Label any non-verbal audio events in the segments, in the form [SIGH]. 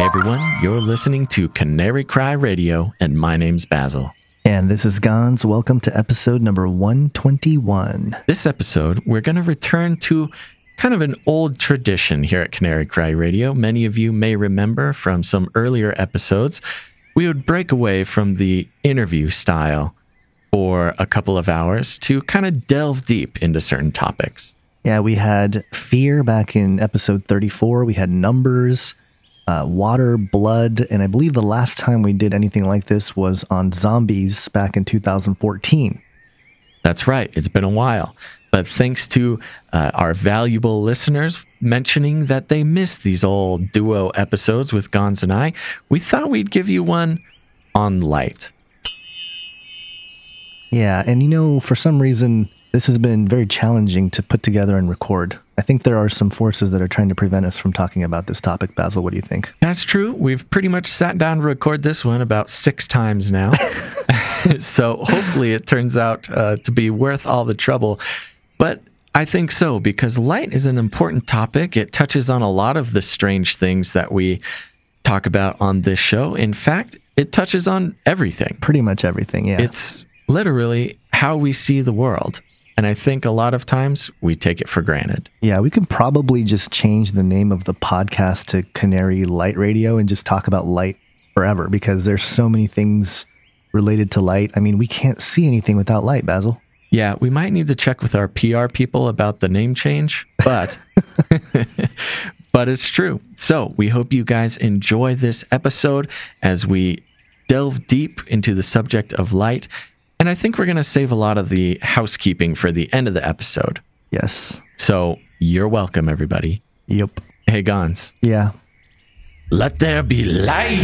Everyone, you're listening to Canary Cry Radio, and my name's Basil. And this is Gons. Welcome to episode number 121. This episode, we're going to return to kind of an old tradition here at Canary Cry Radio. Many of you may remember from some earlier episodes, we would break away from the interview style for a couple of hours to kind of delve deep into certain topics. Yeah, we had fear back in episode 34. We had numbers, uh, water, blood, and I believe the last time we did anything like this was on zombies back in 2014. That's right. It's been a while. But thanks to uh, our valuable listeners mentioning that they missed these old duo episodes with Gons and I, we thought we'd give you one on light. Yeah, and you know, for some reason, this has been very challenging to put together and record. I think there are some forces that are trying to prevent us from talking about this topic. Basil, what do you think? That's true. We've pretty much sat down to record this one about six times now. [LAUGHS] [LAUGHS] so hopefully it turns out uh, to be worth all the trouble. But I think so because light is an important topic. It touches on a lot of the strange things that we talk about on this show. In fact, it touches on everything. Pretty much everything, yeah. It's literally how we see the world. And I think a lot of times we take it for granted. Yeah, we can probably just change the name of the podcast to Canary Light Radio and just talk about light forever because there's so many things related to light. I mean, we can't see anything without light, Basil. Yeah, we might need to check with our PR people about the name change, but [LAUGHS] [LAUGHS] but it's true. So, we hope you guys enjoy this episode as we delve deep into the subject of light. And I think we're going to save a lot of the housekeeping for the end of the episode. Yes. So, you're welcome everybody. Yep. Hey Gons. Yeah. Let there be light.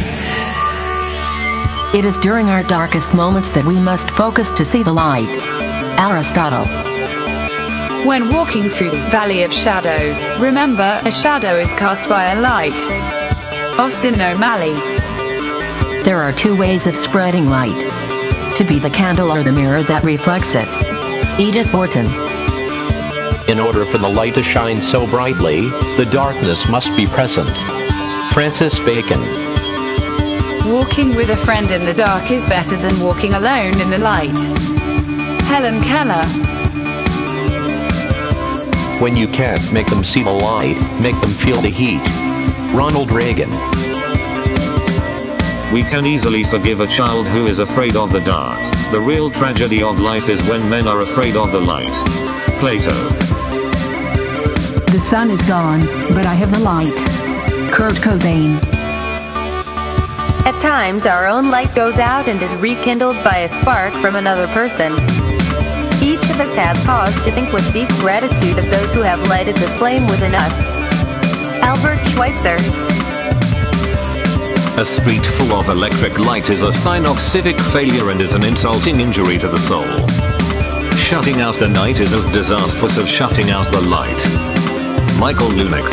It is during our darkest moments that we must focus to see the light. Aristotle. When walking through the valley of shadows, remember, a shadow is cast by a light. Austin O'Malley. There are two ways of spreading light to be the candle or the mirror that reflects it. Edith Wharton. In order for the light to shine so brightly, the darkness must be present. Francis Bacon. Walking with a friend in the dark is better than walking alone in the light. Helen Keller. When you can't make them see the light, make them feel the heat. Ronald Reagan. We can easily forgive a child who is afraid of the dark. The real tragedy of life is when men are afraid of the light. Plato. The sun is gone, but I have the light. Kurt Cobain. At times, our own light goes out and is rekindled by a spark from another person. Each of us has cause to think with deep gratitude of those who have lighted the flame within us. Albert Schweitzer. A street full of electric light is a sign of civic failure and is an insulting injury to the soul. Shutting out the night is as disastrous as shutting out the light. Michael Leunig.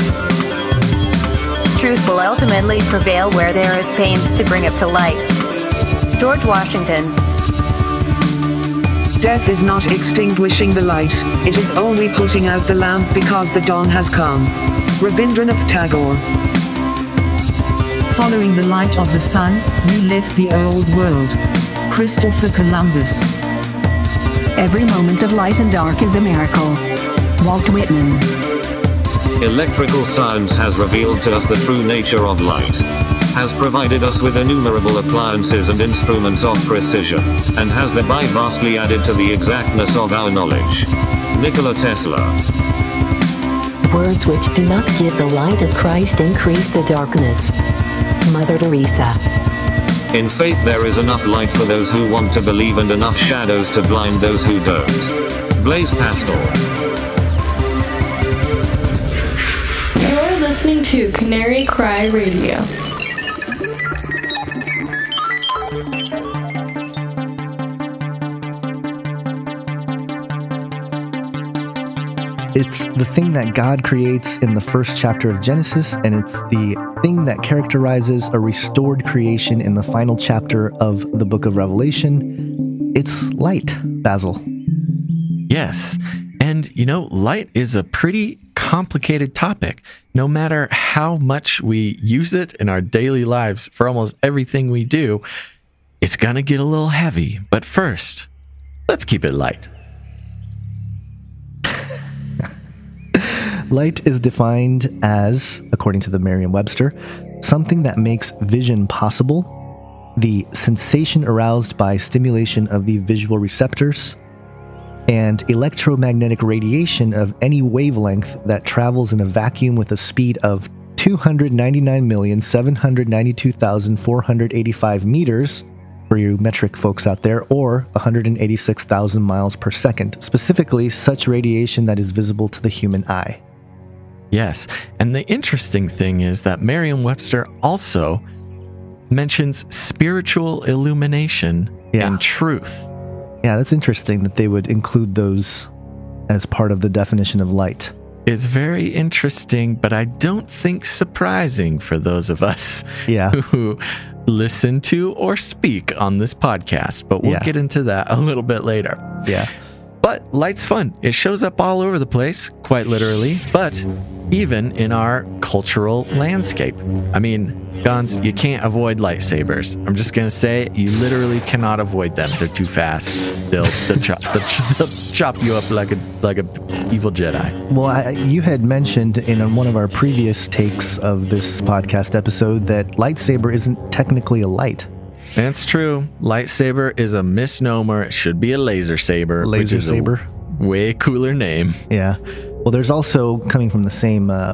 Truth will ultimately prevail where there is pains to bring it to light. George Washington. Death is not extinguishing the light, it is only putting out the lamp because the dawn has come. Rabindranath Tagore. Following the light of the sun, we left the old world. Christopher Columbus. Every moment of light and dark is a miracle. Walt Whitman. Electrical science has revealed to us the true nature of light, has provided us with innumerable appliances and instruments of precision, and has thereby vastly added to the exactness of our knowledge. Nikola Tesla. Words which do not give the light of Christ increase the darkness. Mother Teresa. In faith there is enough light for those who want to believe and enough shadows to blind those who don't. Blaise Pascal. You're listening to Canary Cry Radio. It's the thing that God creates in the first chapter of Genesis, and it's the thing that characterizes a restored creation in the final chapter of the book of Revelation. It's light, Basil. Yes. And you know, light is a pretty complicated topic. No matter how much we use it in our daily lives for almost everything we do, it's going to get a little heavy. But first, let's keep it light. Light is defined as, according to the Merriam Webster, something that makes vision possible, the sensation aroused by stimulation of the visual receptors, and electromagnetic radiation of any wavelength that travels in a vacuum with a speed of 299,792,485 meters for you metric folks out there, or 186,000 miles per second, specifically such radiation that is visible to the human eye. Yes. And the interesting thing is that Merriam Webster also mentions spiritual illumination Yeah. and truth. Yeah, that's interesting that they would include those as part of the definition of light. It's very interesting, but I don't think surprising for those of us Yeah. [LAUGHS] who listen to or speak on this podcast. But we'll Yeah. get into that a little bit later. Yeah. But light's fun. It shows up all over the place, quite literally, but even in our cultural landscape. I mean, Gons, you can't avoid lightsabers. I'm just going to say, you literally cannot avoid them. They're too fast. They'll, they'll, chop, [LAUGHS] they'll, they'll chop you up like a like a evil Jedi. Well, I, you had mentioned in one of our previous takes of this podcast episode that lightsaber isn't technically a light. That's true. Lightsaber is a misnomer. It should be a laser saber. Laser saber. way cooler name. Yeah. Well, there's also coming from the same uh,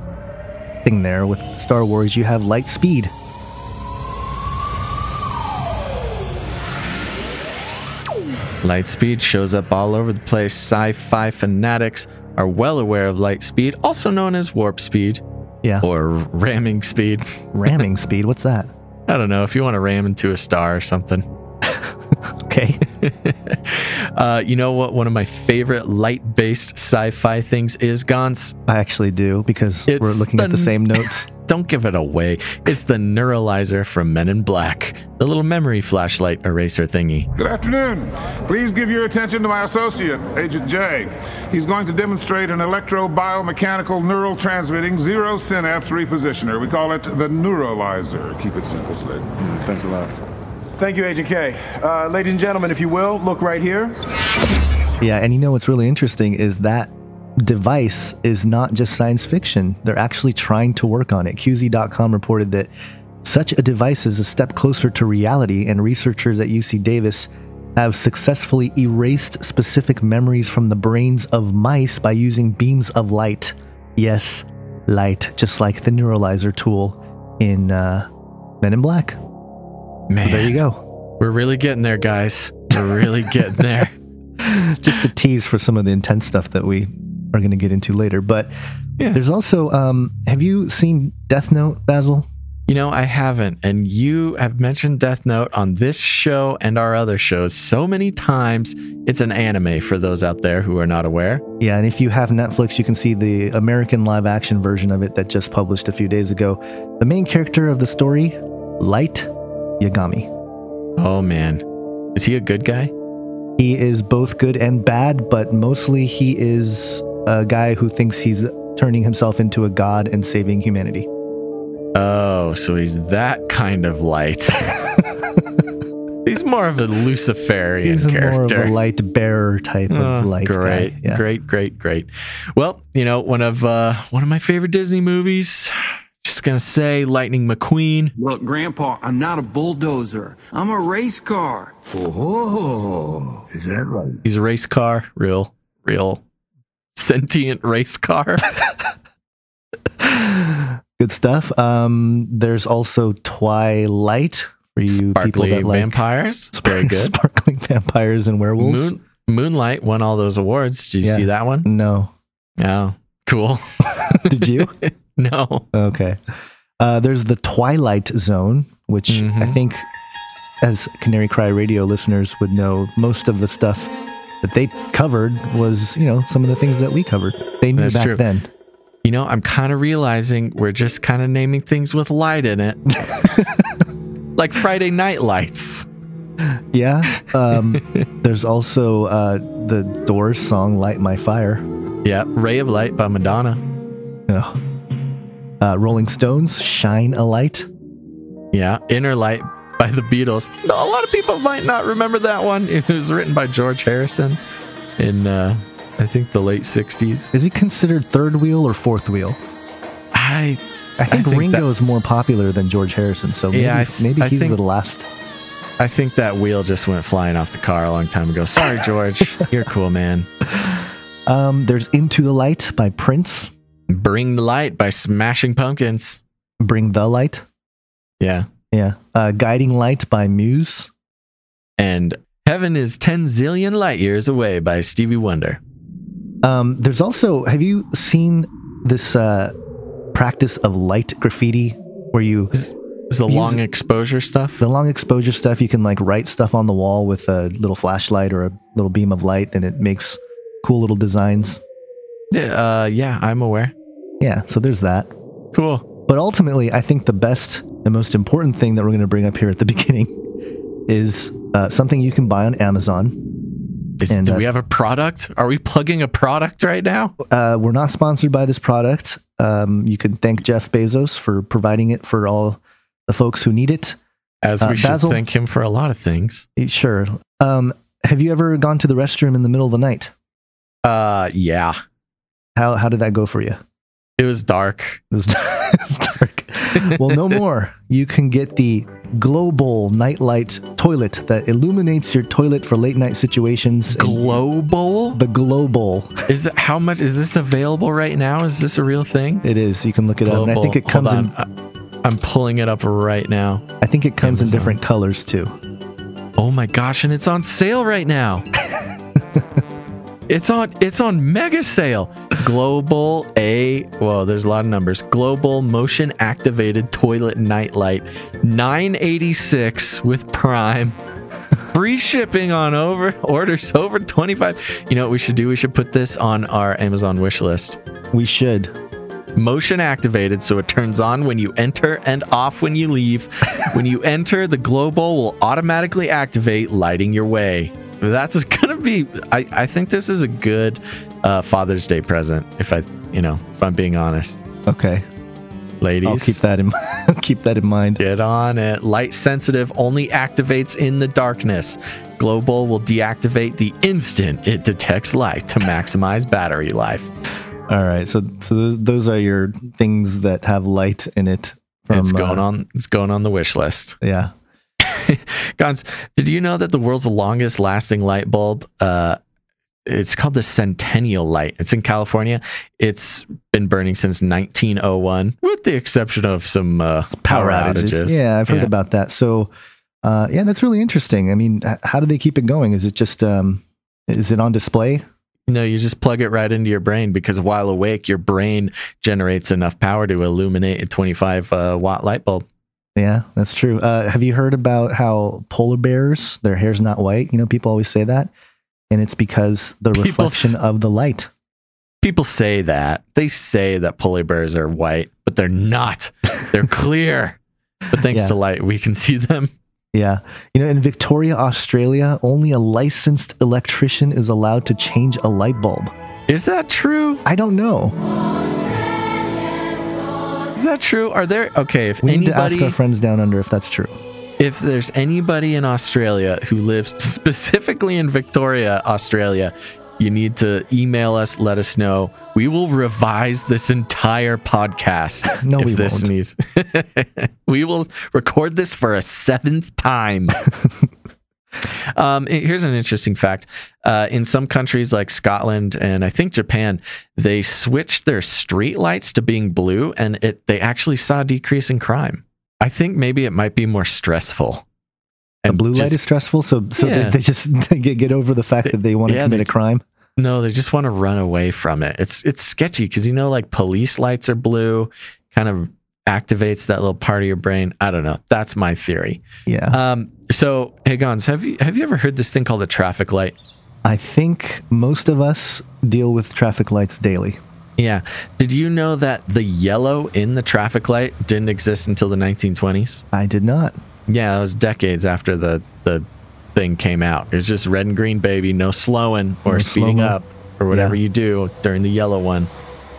thing there with Star Wars. You have light speed. Lightspeed shows up all over the place. Sci fi fanatics are well aware of light speed, also known as warp speed Yeah. or ramming speed. Ramming speed. What's that? [LAUGHS] I don't know if you want to ram into a star or something. [LAUGHS] Okay. [LAUGHS] Uh, you know what? One of my favorite light based sci fi things is Gons. I actually do because It's we're looking at the the- same notes. [LAUGHS] Don't give it away. It's the Neuralizer from Men in Black, the little memory flashlight eraser thingy. Good afternoon. Please give your attention to my associate, Agent J. He's going to demonstrate an electro-biomechanical neural transmitting zero synapse repositioner. We call it the Neuralizer. Keep it simple, Slick. Thanks a lot. Thank you, Agent K. Uh, ladies and gentlemen, if you will, look right here. Yeah, and you know what's really interesting is that device is not just science fiction. They're actually trying to work on it. QZ.com reported that such a device is a step closer to reality, and researchers at UC Davis have successfully erased specific memories from the brains of mice by using beams of light. Yes, light, just like the neuralizer tool in uh, Men in Black. Man, There you go. we're really getting there, guys. We're really getting there. [LAUGHS] just a tease for some of the intense stuff that we are going to get into later. But Yeah. there's also, um, have you seen Death Note, Basil? You know, I haven't. And you have mentioned Death Note on this show and our other shows so many times. It's an anime for those out there who are not aware. Yeah, and if you have Netflix, you can see the American live action version of it that just published a few days ago. The main character of the story, Light Yagami. Oh, man. Is he a good guy? He is both good and bad, but mostly he is a guy who thinks he's turning himself into a god and saving humanity. Oh, so he's that kind of light. [LAUGHS] he's more of a Luciferian He's more of character. a light bearer type Oh, of light great. Yeah. great, great, great. Well, you know, one of uh, one of my favorite Disney movies. Just gonna say, Lightning McQueen. Look, Grandpa, I'm not a bulldozer. I'm a race car. Oh, is that right? He's a race car, real, real sentient race car. [LAUGHS] Good stuff. Um, there's also Twilight for you people that like vampires. [LAUGHS] It's Very good. sparkling vampires and werewolves. Moon, Moonlight won all those awards. Did you Yeah. see that one? No. Oh, cool. [LAUGHS] Did you? [LAUGHS] no. okay. Uh, there's the Twilight Zone, which I Mhm. think, as Canary Cry Radio listeners would know, most of the stuff that they covered was, you know, some of the things that we covered. They knew That's back true. then. You know, I'm kind of realizing we're just kind of naming things with light in it, [LAUGHS] like Friday Night Lights. Yeah. Um, [LAUGHS] there's also uh, the Doors song "Light My Fire." Yeah, Ray of Light by Madonna. Ugh. Uh, Rolling Stones, Shine a Light. Yeah, Inner Light by the Beatles. A lot of people might not remember that one. It was written by George Harrison in, uh, I think, the late 60s. Is he considered third wheel or fourth wheel? I I think, think Ringo that- is more popular than George Harrison, so maybe, Yeah, I th- maybe I he's think- the last. I think that wheel just went flying off the car a long time ago. Sorry, George. [LAUGHS] You're cool, man. Um, there's Into the Light by Prince. Bring the Light by Smashing Pumpkins. Bring the Light. Yeah. Yeah. Uh, Guiding Light by Muse. And Heaven is 10 zillion light years away by Stevie Wonder. Um, there's also, have you seen this uh, practice of light graffiti where you. Is the long exposure stuff? The long exposure stuff, you can like write stuff on the wall with a little flashlight or a little beam of light and it makes cool little designs. Yeah, uh, yeah, I'm aware. Yeah, so there's that. Cool. But ultimately, I think the best and most important thing that we're going to bring up here at the [LAUGHS] beginning is uh, something you can buy on Amazon. Is, And, do uh, we have a product? Are we plugging a product right now? Uh, we're not sponsored by this product. Um, you can thank Jeff Bezos for providing it for all the folks who need it. As Uh, we should Basil- thank him for a lot of things. Sure. Um, have you ever gone to the restroom in the middle of the night? Uh, yeah. How how did that go for you? It was dark. It was, [LAUGHS] it was dark. well, no [LAUGHS] more. You can get the GlowBowl Nightlight toilet that illuminates your toilet for late night situations. GlowBowl? the GlowBowl. Is it how much is this available right now? Is this a real thing? It is. You can look it up. And I think it comes in. I'm pulling it up right now. I think it comes in different colors too. Oh my gosh, and it's on sale right now. [LAUGHS] it's on it's on mega sale. GlowBowl A whoa, there's a lot of numbers. GlowBowl motion activated toilet nightlight. 986 with Prime. [LAUGHS] Free shipping on over orders over 25. You know what we should do? We should put this on our Amazon wish list. We should. Motion activated so it turns on when you enter and off when you leave. [LAUGHS] when you enter, the GlowBowl will automatically activate, lighting your way. That's [LAUGHS] gonna be. I, I think this is a good uh, Father's Day present. If I, you know, if I'm being honest, Okay. ladies, I'll keep that in [LAUGHS] keep that in mind. get on it. Light sensitive only activates in the darkness. GlowBowl will deactivate the instant it detects light to maximize battery life. All right. So so those are your things that have light in it. From, it's going uh, on. It's going on the wish list. Yeah. [LAUGHS] Gons, did you know that the world's longest lasting light bulb, uh, it's called the Centennial Light. It's in California. It's been burning since 1901, with the exception of some uh, power, outages. Yeah, I've heard Yeah. about that. So, uh, yeah, that's really interesting. I mean, how do they keep it going? Is it just um, is it on display? No, you just plug it right into your brain because while awake, your brain generates enough power to illuminate a 25 uh, watt light bulb. Yeah, that's true. Uh, have you heard about how polar bears their hair's not white? You know, people always say that, and it's because the People reflection s- of the light. People say that. They say that polar bears are white, but they're not. They're [LAUGHS] clear. But thanks Yeah. to light, we can see them. Yeah. You know, in Victoria, Australia, only a licensed electrician is allowed to change a light bulb. Is that true? I don't know. Is that true? Are there okay? If We need to ask our friends down under if that's true. If there's anybody in Australia who lives specifically in Victoria, Australia, you need to email us. Let us know. We will revise this entire podcast. [LAUGHS] No, we this won't. Needs, [LAUGHS] we will record this for a seventh time. [LAUGHS] Um, eh, here's an interesting fact. Uh, in some countries like Scotland and I think Japan, they switched their street lights to being blue, and it they actually saw a decrease in crime. I think maybe it might be more stressful. The And blue light is stressful, so so Yeah. they, they just [LAUGHS] they get get over the fact that they want to Yeah, commit a crime. No, they just want to run away from it. It's it's sketchy because you know, like police lights are blue, kind of activates that little part of your brain. I don't know. That's my theory. Yeah, Um, so hey, Gons, have you have you ever heard this thing called a traffic light? I think most of us deal with traffic lights daily. Yeah. Did you know that the yellow in the traffic light didn't exist until the 1920s? I did not. Yeah, it was decades after the the thing came out. It was just red and green, baby, no slowing or No speeding up. or whatever Yeah. you do during the yellow one.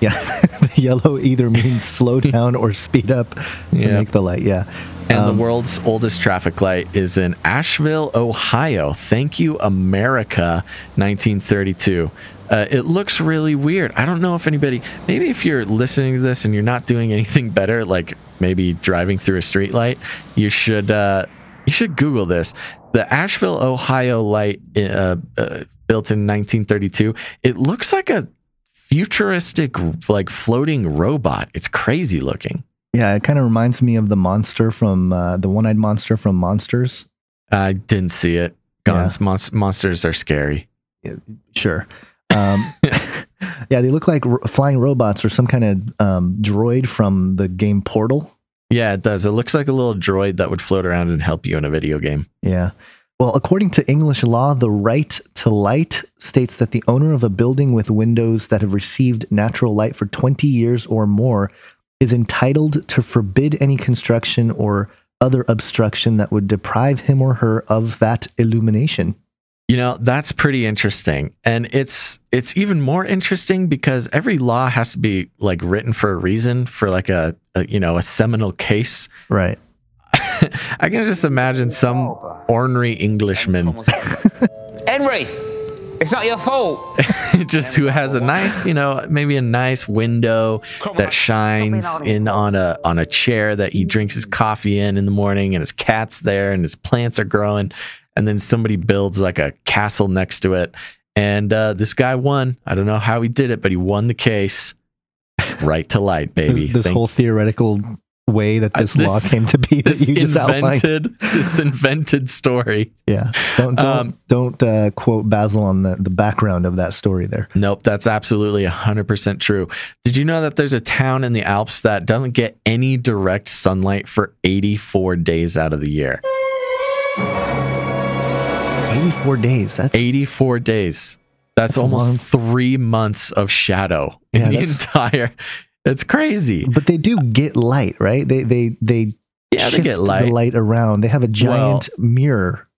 Yeah, [LAUGHS] the yellow either means slow [LAUGHS] down or speed up to Yeah. make the light. Yeah, And Um, the world's oldest traffic light is in Ashville, Ohio. Thank you, America, 1932. Uh, it looks really weird. I don't know if anybody, maybe if you're listening to this and you're not doing [LAUGHS] anything better, like maybe driving through a street light, you should uh, you should Google this. The Ashville, Ohio light, uh, uh, built in 1932. It looks like a futuristic, like floating robot. It's crazy looking. Yeah. It kind of reminds me of the monster from uh, the one-eyed monster from Monsters. I didn't see it. Gons, Mon- monsters are scary. Sure. Um, [LAUGHS] yeah, they look like r- flying robots or some kind of um, droid from the game Portal. Yeah, it does. It looks like a little droid that would float around and help you in a video game. Yeah. Well, according to English law, the right to light states that the owner of a building with windows that have received natural light for 20 years or more is entitled to forbid any construction or other obstruction that would deprive him or her of that illumination. You know, that's pretty interesting. And it's it's even more interesting because every law has to be like written for a reason for like a, a you know, a seminal case. Right. [LAUGHS] I can just imagine some ornery Englishman [LAUGHS] Henry, it's not your fault. [LAUGHS] just who has a nice, you know, maybe a nice window that shines in on a on a chair that he drinks his coffee in in the morning, and his cat's there, and his plants are growing, and then somebody builds like a castle next to it, and uh, this guy won. I don't know how he did it, but he won the case. [LAUGHS] Right to light, baby. This, this whole theoretical way that Uh, this, law came to be that this you just outlined. invented this invented story. Yeah. Don't don't, Um, don't uh, quote Basil on the, the background of that story there. Nope, that's absolutely 100% true. Did you know that there's a town in the Alps that doesn't get any direct sunlight for 84 days out of the year? 84 days. That's 84 days. That's, That's almost long- three months of shadow in Yeah, the entire. It's crazy. But they do get light, right? They they they Yeah, they get light. the light around. They have a giant mirror.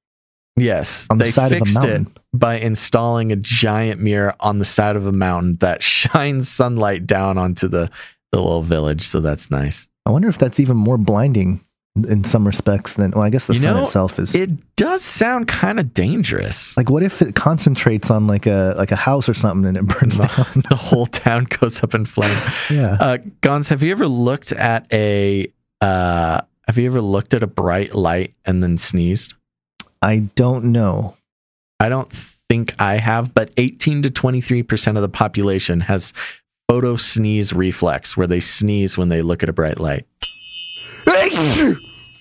Yes, On the they side of a fixed mountain. it by installing a giant mirror on the side of a mountain that [LAUGHS] shines sunlight down onto the, the little village. So that's nice. I wonder if that's even more blinding in some respects than well, I guess the You sun know, itself is. It does sound kind of dangerous. like what if it concentrates on like a like a house or something and it burns down? [LAUGHS] the whole town goes up in flame. [LAUGHS] Yeah. Uh, Gons, have you ever looked at a uh, have you ever looked at a bright light and then sneezed? I don't know. I don't think I have, but 18 to 23 percent of the population has photo sneeze reflex, where they sneeze when they look at a bright light.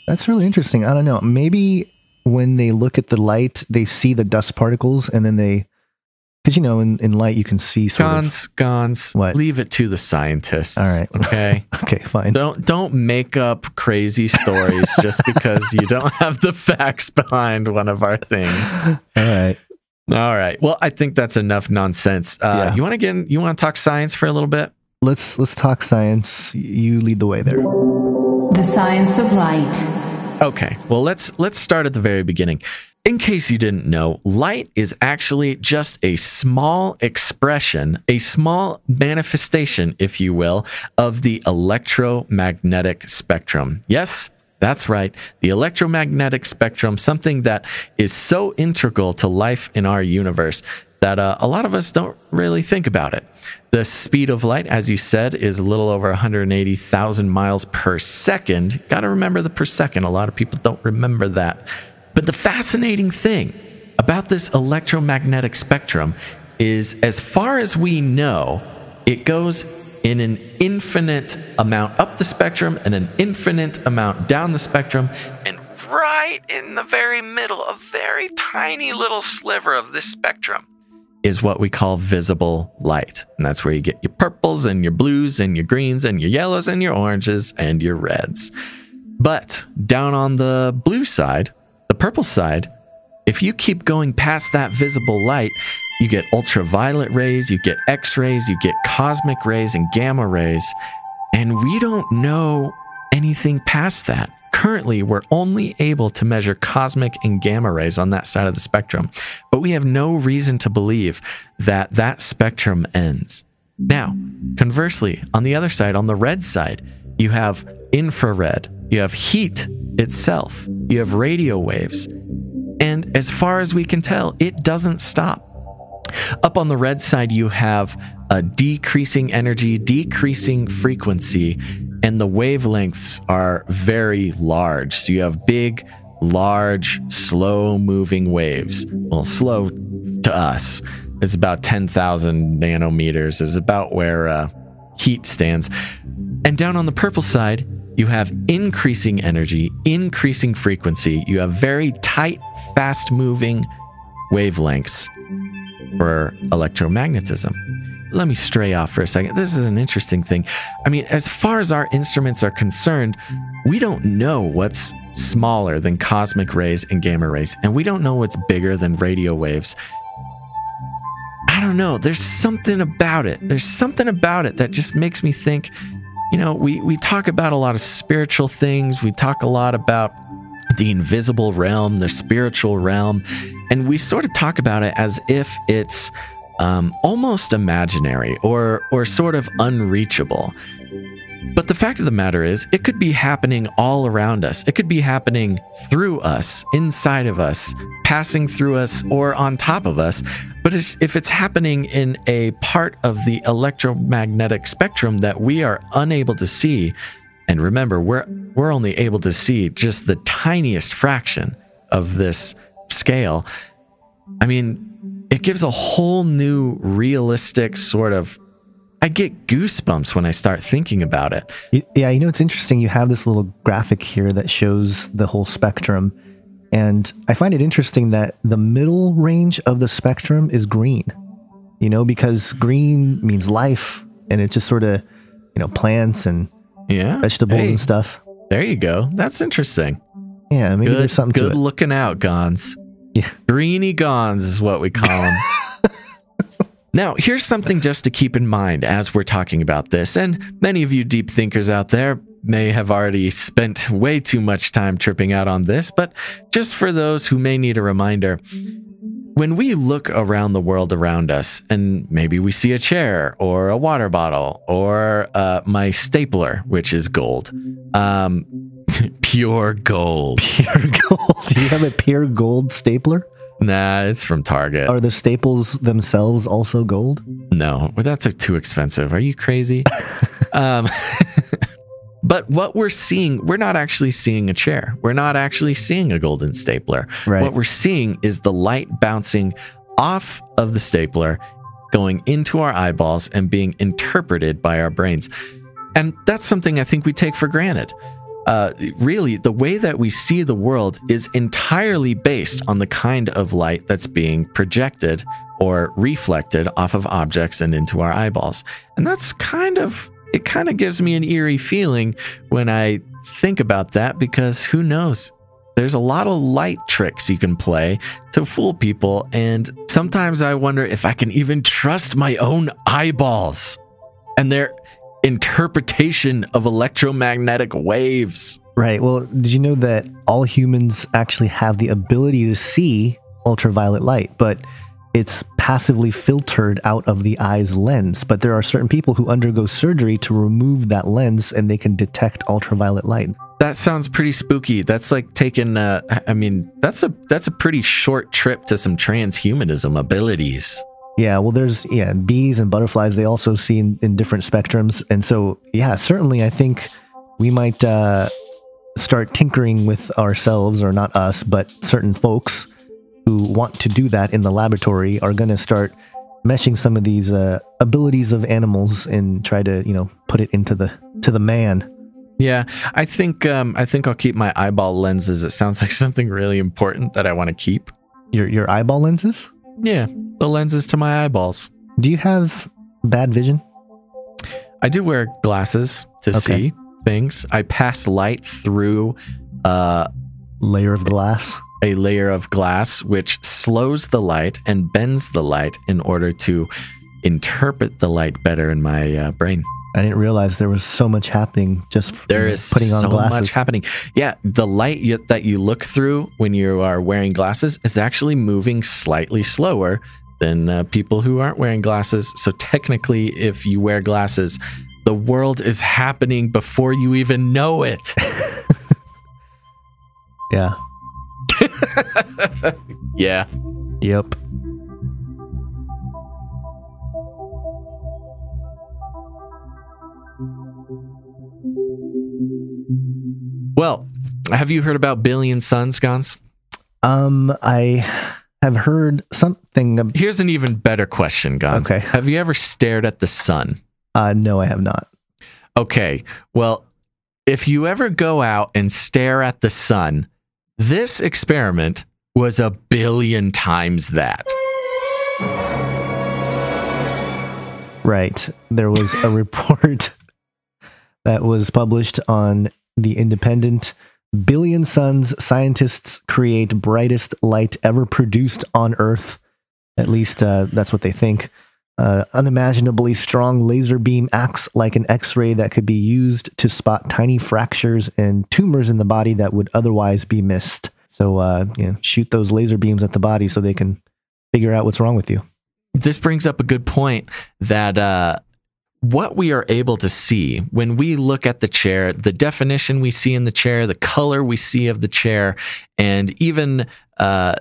That's really interesting. I don't know. Maybe when they look at the light, they see the dust particles and then they because you know in, in light you can see sort Gons, Gons, What? leave it to the scientists. All right. okay. [LAUGHS] okay, fine. Don't don't make up crazy stories just because you don't [LAUGHS] have the facts behind one of our things. All right. All right. Well, I think that's enough nonsense. Uh, Yeah. You want to get? in- You want to talk science for a little bit? Let's let's talk science. You lead the way there. The science of light. Okay. Well, let's let's start at the very beginning. In case you didn't know, light is actually just a small expression, a small manifestation, if you will, of the electromagnetic spectrum. Yes, that's right. The electromagnetic spectrum, something that is so integral to life in our universe that uh, a lot of us don't really think about it. The speed of light, as you said, is a little over 180,000 miles per second. Got to remember the per second. A lot of people don't remember that. But the fascinating thing about this electromagnetic spectrum is, as far as we know, it goes in an infinite amount up the spectrum and an infinite amount down the spectrum. And right in the very middle, a very tiny little sliver of this spectrum is what we call visible light. And that's where you get your purples and your blues and your greens and your yellows and your oranges and your reds. But down on the blue side, the purple side, if you keep going past that visible light, you get ultraviolet rays, you get X rays, you get cosmic rays and gamma rays. And we don't know anything past that currently we're only able to measure cosmic and gamma rays on that side of the spectrum, but we have no reason to believe that that spectrum ends. Now, conversely, on the other side, on the red side, you have infrared, you have heat itself, you have radio waves. And as far as we can tell, it doesn't stop. Up on the red side, you have a decreasing energy, decreasing frequency, and the wavelengths are very large. So you have big, large, slow moving waves. Well, slow to us is about 10,000 nanometers, is about where uh, heat stands. And down on the purple side, you have increasing energy, increasing frequency. You have very tight, fast moving wavelengths for electromagnetism. Let me stray off for a second. This is an interesting thing. I mean, as far as our instruments are concerned, we don't know what's smaller than cosmic rays and gamma rays, and we don't know what's bigger than radio waves. I don't know. There's something about it. There's something about it that just makes me think, you know, we, we talk about a lot of spiritual things. We talk a lot about the invisible realm, the spiritual realm, and we sort of talk about it as if it's um, almost imaginary or or sort of unreachable. But the fact of the matter is, it could be happening all around us. It could be happening through us, inside of us, passing through us, or on top of us. But if it's happening in a part of the electromagnetic spectrum that we are unable to see, and remember, we're we're only able to see just the tiniest fraction of this scale. I mean, it gives a whole new realistic sort of I get goosebumps when I start thinking about it. Yeah, you know, it's interesting. You have this little graphic here that shows the whole spectrum. And I find it interesting that the middle range of the spectrum is green, you know, because green means life and it's just sort of, you know, plants and Yeah. vegetables Hey, and stuff. There you go. That's interesting. Yeah, maybe good, there's something good looking out, Gons. Yeah. [LAUGHS] Greeny Gons is what we call them. [LAUGHS] now, here's something just to keep in mind as we're talking about this. And many of you deep thinkers out there may have already spent way too much time tripping out on this, but just for those who may need a reminder, when we look around the world around us and maybe we see a chair or a water bottle or uh, my stapler, which is gold, um, pure gold. [LAUGHS] Pure gold. Do you have a pure gold stapler? Nah, it's from Target. Are the staples themselves also gold? No, well, that's too expensive. Are you crazy? [LAUGHS] um, [LAUGHS] but what we're seeing, we're not actually seeing a chair. We're not actually seeing a golden stapler. Right. What we're seeing is the light bouncing off of the stapler, going into our eyeballs and being interpreted by our brains. And that's something I think we take for granted. Uh, really, the way that we see the world is entirely based on the kind of light that's being projected or reflected off of objects and into our eyeballs. And that's kind of, it kind of gives me an eerie feeling when I think about that because who knows? There's a lot of light tricks you can play to fool people. And sometimes I wonder if I can even trust my own eyeballs and their interpretation of electromagnetic waves. Right. Well, did you know that all humans actually have the ability to see ultraviolet light, but it's passively filtered out of the eye's lens. But there are certain people who undergo surgery to remove that lens and they can detect ultraviolet light. That sounds pretty spooky. That's like taking uh I mean, that's a that's a pretty short trip to some transhumanism abilities. Yeah, well, there's yeah bees and butterflies. They also see in, in different spectrums, and so yeah, certainly I think we might uh, start tinkering with ourselves, or not us, but certain folks who want to do that in the laboratory are going to start meshing some of these uh, abilities of animals and try to you know put it into the to the man. Yeah, I think um I think I'll keep my eyeball lenses. It sounds like [LAUGHS] something really important that I want to keep. Your your eyeball lenses. Yeah, the lenses to my eyeballs. Do you have bad vision? I do wear glasses to Okay. see things. I pass light through a Layer of glass. a layer of glass which slows the light and bends the light in order to interpret the light better in my uh, brain. I didn't realize there was so much happening just There is putting on so glasses. much happening. Yeah, the light you, that you look through when you are wearing glasses is actually moving slightly slower than uh, people who aren't wearing glasses. So technically, if you wear glasses, the world is happening before you even know it. [LAUGHS] Yeah. [LAUGHS] yeah. Yep. Well, have you heard about Billion Suns, Gons? Um, I have heard something. Ab- Here's an even better question, Gons. Okay. Have you ever stared at the sun? uh, no, I have not. Okay. Well, if you ever go out and stare at the sun, this experiment was a billion times that. Right. There was a report [LAUGHS] that was published on the Independent. Billion suns, scientists create brightest light ever produced on Earth. At least uh, that's what they think. Uh, unimaginably strong laser beam acts like an X ray that could be used to spot tiny fractures and tumors in the body that would otherwise be missed. So, uh, you know, shoot those laser beams at the body so they can figure out what's wrong with you. This brings up a good point that uh, what we are able to see when we look at the chair, the definition we see in the chair, the color we see of the chair, and even uh,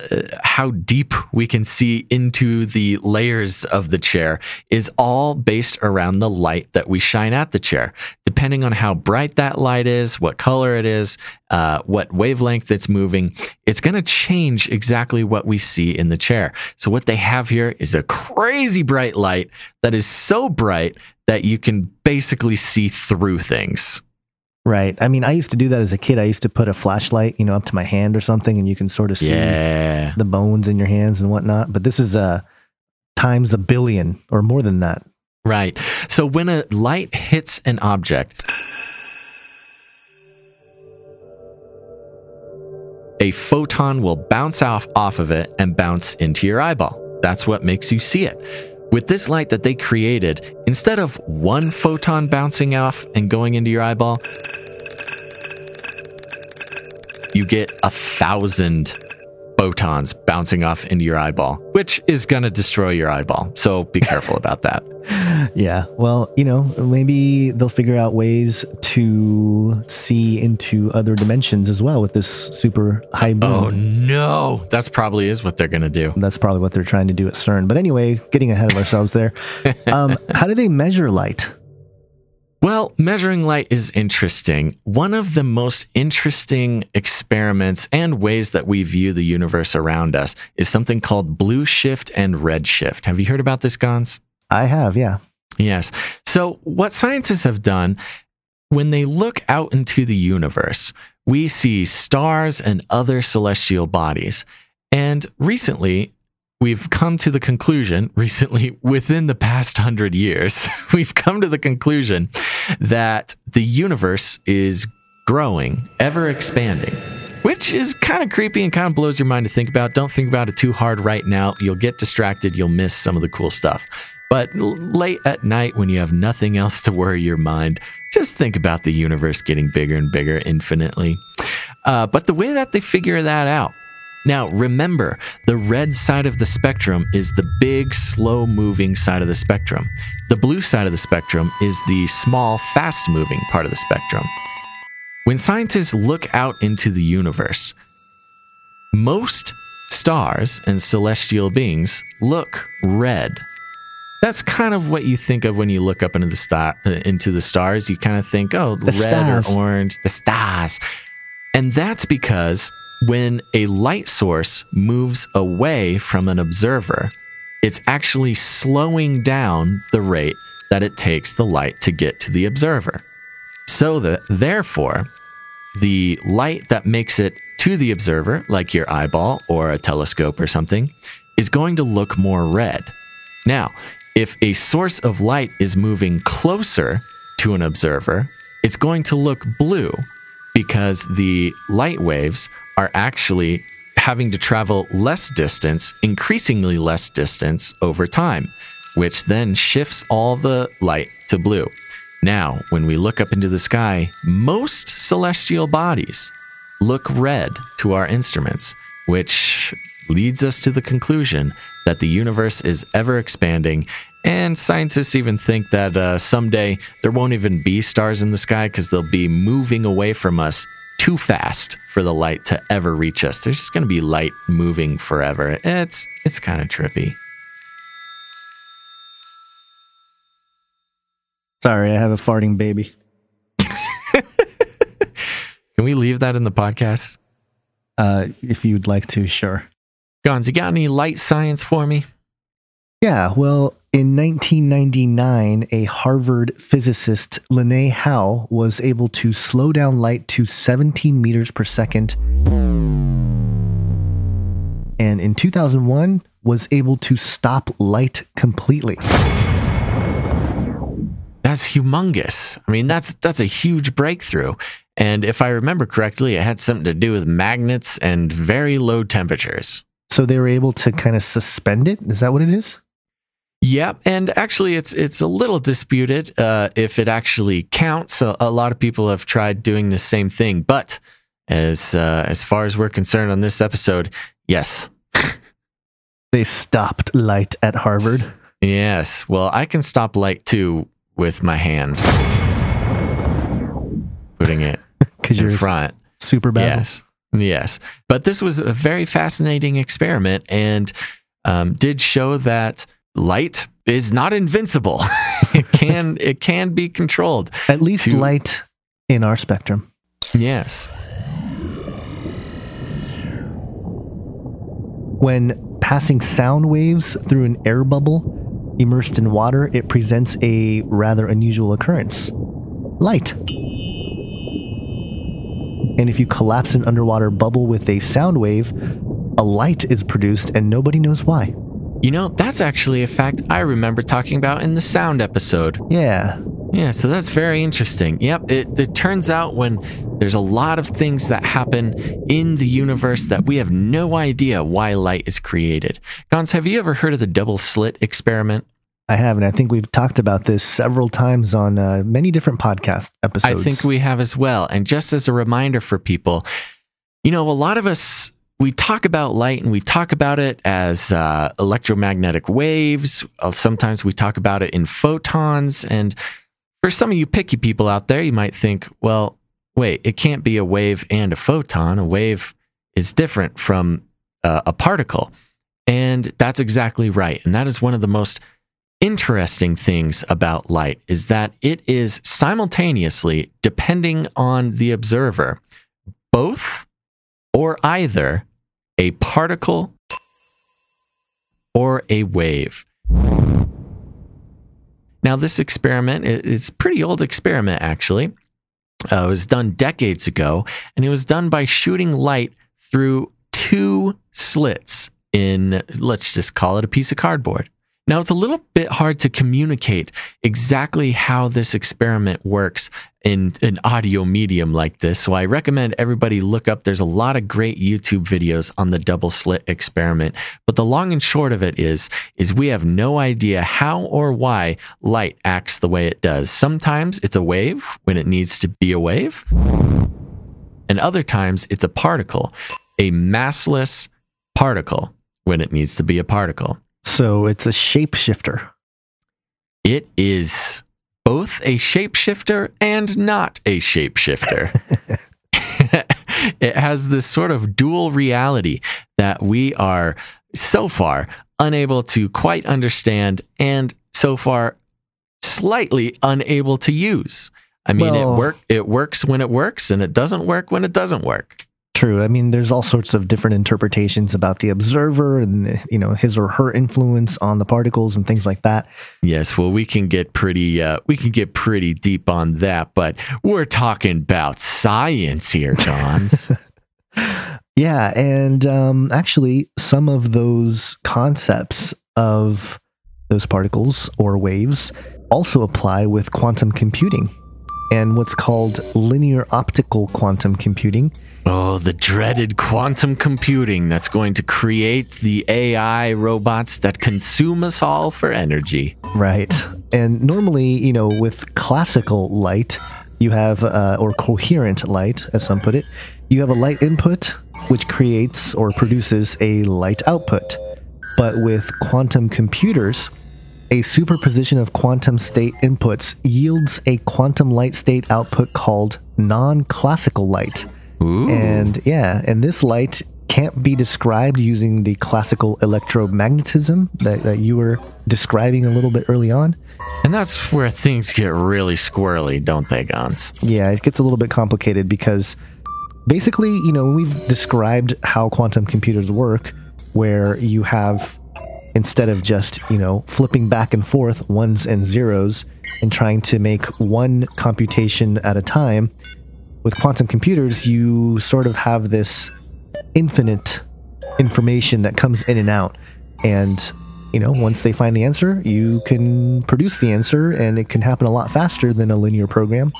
how deep we can see into the layers of the chair is all based around the light that we shine at the chair. Depending on how bright that light is, what color it is, uh, what wavelength it's moving, it's going to change exactly what we see in the chair. So, what they have here is a crazy bright light that is so bright that you can basically see through things. Right. I mean, I used to do that as a kid. I used to put a flashlight, you know, up to my hand or something, and you can sort of see Yeah. the bones in your hands and whatnot. But this is uh, times a billion or more than that. Right. So when a light hits an object, a photon will bounce off off of it and bounce into your eyeball. That's what makes you see it. With this light that they created, instead of one photon bouncing off and going into your eyeball, you get a thousand photons bouncing off into your eyeball, which is going to destroy your eyeball. So be careful [LAUGHS] about that. Yeah. Well, you know, maybe they'll figure out ways to see into other dimensions as well with this super high boom. Oh no, that's probably is what they're going to do. That's probably what they're trying to do at CERN. But anyway, getting ahead of ourselves there. [LAUGHS] Um, how do they measure light? Well, measuring light is interesting. One of the most interesting experiments and ways that we view the universe around us is something called blue shift and red shift. Have you heard about this, Gons? I have, yeah. Yes. So, what scientists have done when they look out into the universe, we see stars and other celestial bodies. And recently, we've come to the conclusion, recently, within the past hundred years, [LAUGHS] we've come to the conclusion that the universe is growing, ever expanding. Which is kind of creepy and kind of blows your mind to think about. Don't think about it too hard right now. You'll get distracted. You'll miss some of the cool stuff. But late at night, when you have nothing else to worry your mind, just think about the universe getting bigger and bigger infinitely. Uh, but the way that they figure that out, now remember, the red side of the spectrum is the big, slow moving side of the spectrum. The blue side of the spectrum is the small, fast moving part of the spectrum. When scientists look out into the universe, most stars and celestial beings look red. That's kind of what you think of when you look up into the star, uh, into the stars. You kind of think, oh, The red stars. or orange, the stars. And that's because when a light source moves away from an observer, it's actually slowing down the rate that it takes the light to get to the observer. So that, therefore, the light that makes it to the observer, like your eyeball or a telescope or something, is going to look more red. Now, if a source of light is moving closer to an observer, it's going to look blue because the light waves are actually having to travel less distance, increasingly less distance over time, which then shifts all the light to blue. Now, when we look up into the sky, most celestial bodies look red to our instruments, which leads us to the conclusion that the universe is ever expanding. And scientists even think that uh, someday there won't even be stars in the sky because they'll be moving away from us too fast for the light to ever reach us. There's just going to be light moving forever. It's it's kind of trippy. Sorry, I have a farting baby. [LAUGHS] Can we leave that in the podcast? Uh, if you'd like to, sure. Gons, you got any light science for me? Yeah, well, in 1999, a Harvard physicist, Lene Hau, was able to slow down light to 17 meters per second. And in 2001, was able to stop light completely. That's humongous. I mean, that's that's a huge breakthrough. And if I remember correctly, it had something to do with magnets and very low temperatures. So they were able to kind of suspend it. Is that what it is? Yep, and actually, it's it's a little disputed uh, if it actually counts. A, a, lot of people have tried doing the same thing, but as uh, as far as we're concerned on this episode, yes, [LAUGHS] they stopped light at Harvard. Yes, well, I can stop light too with my hand, putting it [LAUGHS] because in you're front. Super bad. Yes, yes, but this was a very fascinating experiment, and um, did show that light is not invincible. [LAUGHS] it can it can be controlled. At least to, light in our spectrum. Yes. When passing sound waves through an air bubble immersed in water, it presents a rather unusual occurrence. Light. And if you collapse an underwater bubble with a sound wave, a light is produced and nobody knows why. You know, that's actually a fact I remember talking about in the sound episode. Yeah. Yeah, so that's very interesting. Yep, it, it turns out when there's a lot of things that happen in the universe that we have no idea why light is created. Gons, have you ever heard of the double slit experiment? I have, and I think we've talked about this several times on uh, many different podcast episodes. I think we have as well. And just as a reminder for people, you know, a lot of us we talk about light and we talk about it as uh, electromagnetic waves. Uh, sometimes we talk about it in photons. And for some of you picky people out there, you might think, well, wait, it can't be a wave and a photon. A wave is different from uh, a particle. And that's exactly right. And that is one of the most interesting things about light is that it is simultaneously depending on the observer both or either a particle or a wave. Now, this experiment is pretty old experiment, actually. Uh, it was done decades ago, and it was done by shooting light through two slits in, let's just call it a piece of cardboard. Now, it's a little bit hard to communicate exactly how this experiment works in an audio medium like this. So I recommend everybody look up. There's a lot of great YouTube videos on the double slit experiment. But the long and short of it is, is we have no idea how or why light acts the way it does. Sometimes it's a wave when it needs to be a wave. And other times it's a particle, a massless particle when it needs to be a particle. So it's a shapeshifter. It is both a shapeshifter and not a shapeshifter. [LAUGHS] it has this sort of dual reality that we are so far unable to quite understand and so far slightly unable to use. I mean, well, it work it works when it works and it doesn't work when it doesn't work true. I mean, there's all sorts of different interpretations about the observer and you know his or her influence on the particles and things like that. Yes, well, we can get pretty uh, we can get pretty deep on that, but we're talking about science here, Johns. [LAUGHS] yeah, and um, actually, some of those concepts of those particles or waves also apply with quantum computing and what's called linear optical quantum computing. Oh, the dreaded quantum computing that's going to create the AI robots that consume us all for energy. Right. And normally, you know, with classical light, you have, uh, or coherent light, as some put it, you have a light input which creates or produces a light output. But with quantum computers, a superposition of quantum state inputs yields a quantum light state output called non classical light. And yeah, and this light can't be described using the classical electromagnetism that, that you were describing a little bit early on. And that's where things get really squirrely, don't they, Gons? Yeah, it gets a little bit complicated because basically, you know, we've described how quantum computers work, where you have, instead of just, you know, flipping back and forth ones and zeros and trying to make one computation at a time, with quantum computers, you sort of have this infinite information that comes in and out. And, you know, once they find the answer, you can produce the answer, and it can happen a lot faster than a linear program.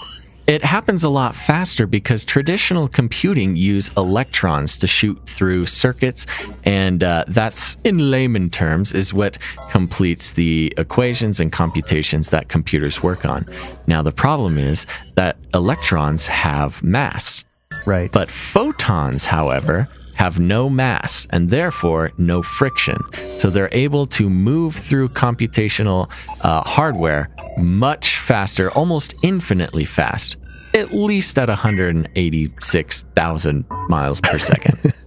It happens a lot faster because traditional computing use electrons to shoot through circuits, and uh, that's, in layman terms, is what completes the equations and computations that computers work on. Now, the problem is that electrons have mass. Right. But photons, however, have no mass and therefore no friction. So they're able to move through computational uh, hardware much faster, almost infinitely fast, at least at 186,000 miles per second. [LAUGHS]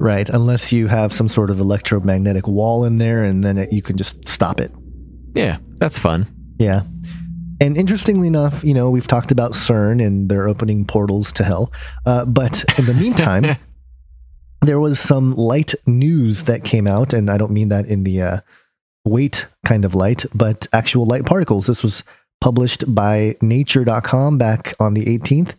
Right, unless you have some sort of electromagnetic wall in there and then it, you can just stop it. yeah, that's fun. Yeah. And interestingly enough, you know, we've talked about CERN and their opening portals to hell. Uh, but in the meantime, [LAUGHS] there was some light news that came out, and I don't mean that in the uh, weight kind of light, but actual light particles. This was published by nature.com back on the 18th.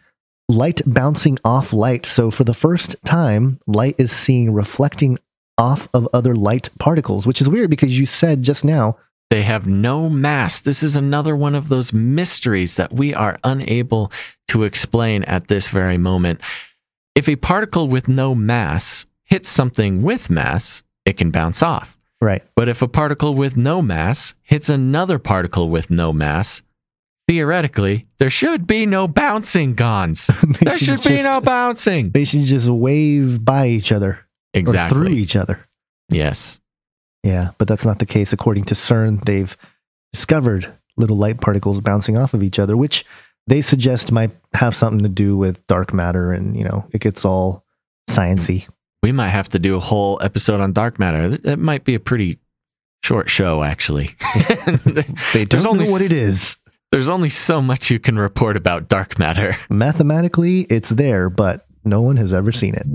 Light bouncing off light. So, for the first time, light is seen reflecting off of other light particles, which is weird because you said just now They have no mass. This is another one of those mysteries that we are unable to explain at this very moment. If a particle with no mass hits something with mass, it can bounce off. Right. But if a particle with no mass hits another particle with no mass, theoretically, there should be no bouncing, Gons. [LAUGHS] there should be just- no bouncing. they should just wave by each other or through each other. Yes. Yeah, but that's not the case. According to CERN, they've discovered little light particles bouncing off of each other, which they suggest might have something to do with dark matter, and you know, it gets all sciency. We might have to do a whole episode on dark matter. That- might be a pretty short show, actually. [LAUGHS] They There's don't only know what it is. There's only so much you can report about dark matter. Mathematically, it's there, but no one has ever seen it.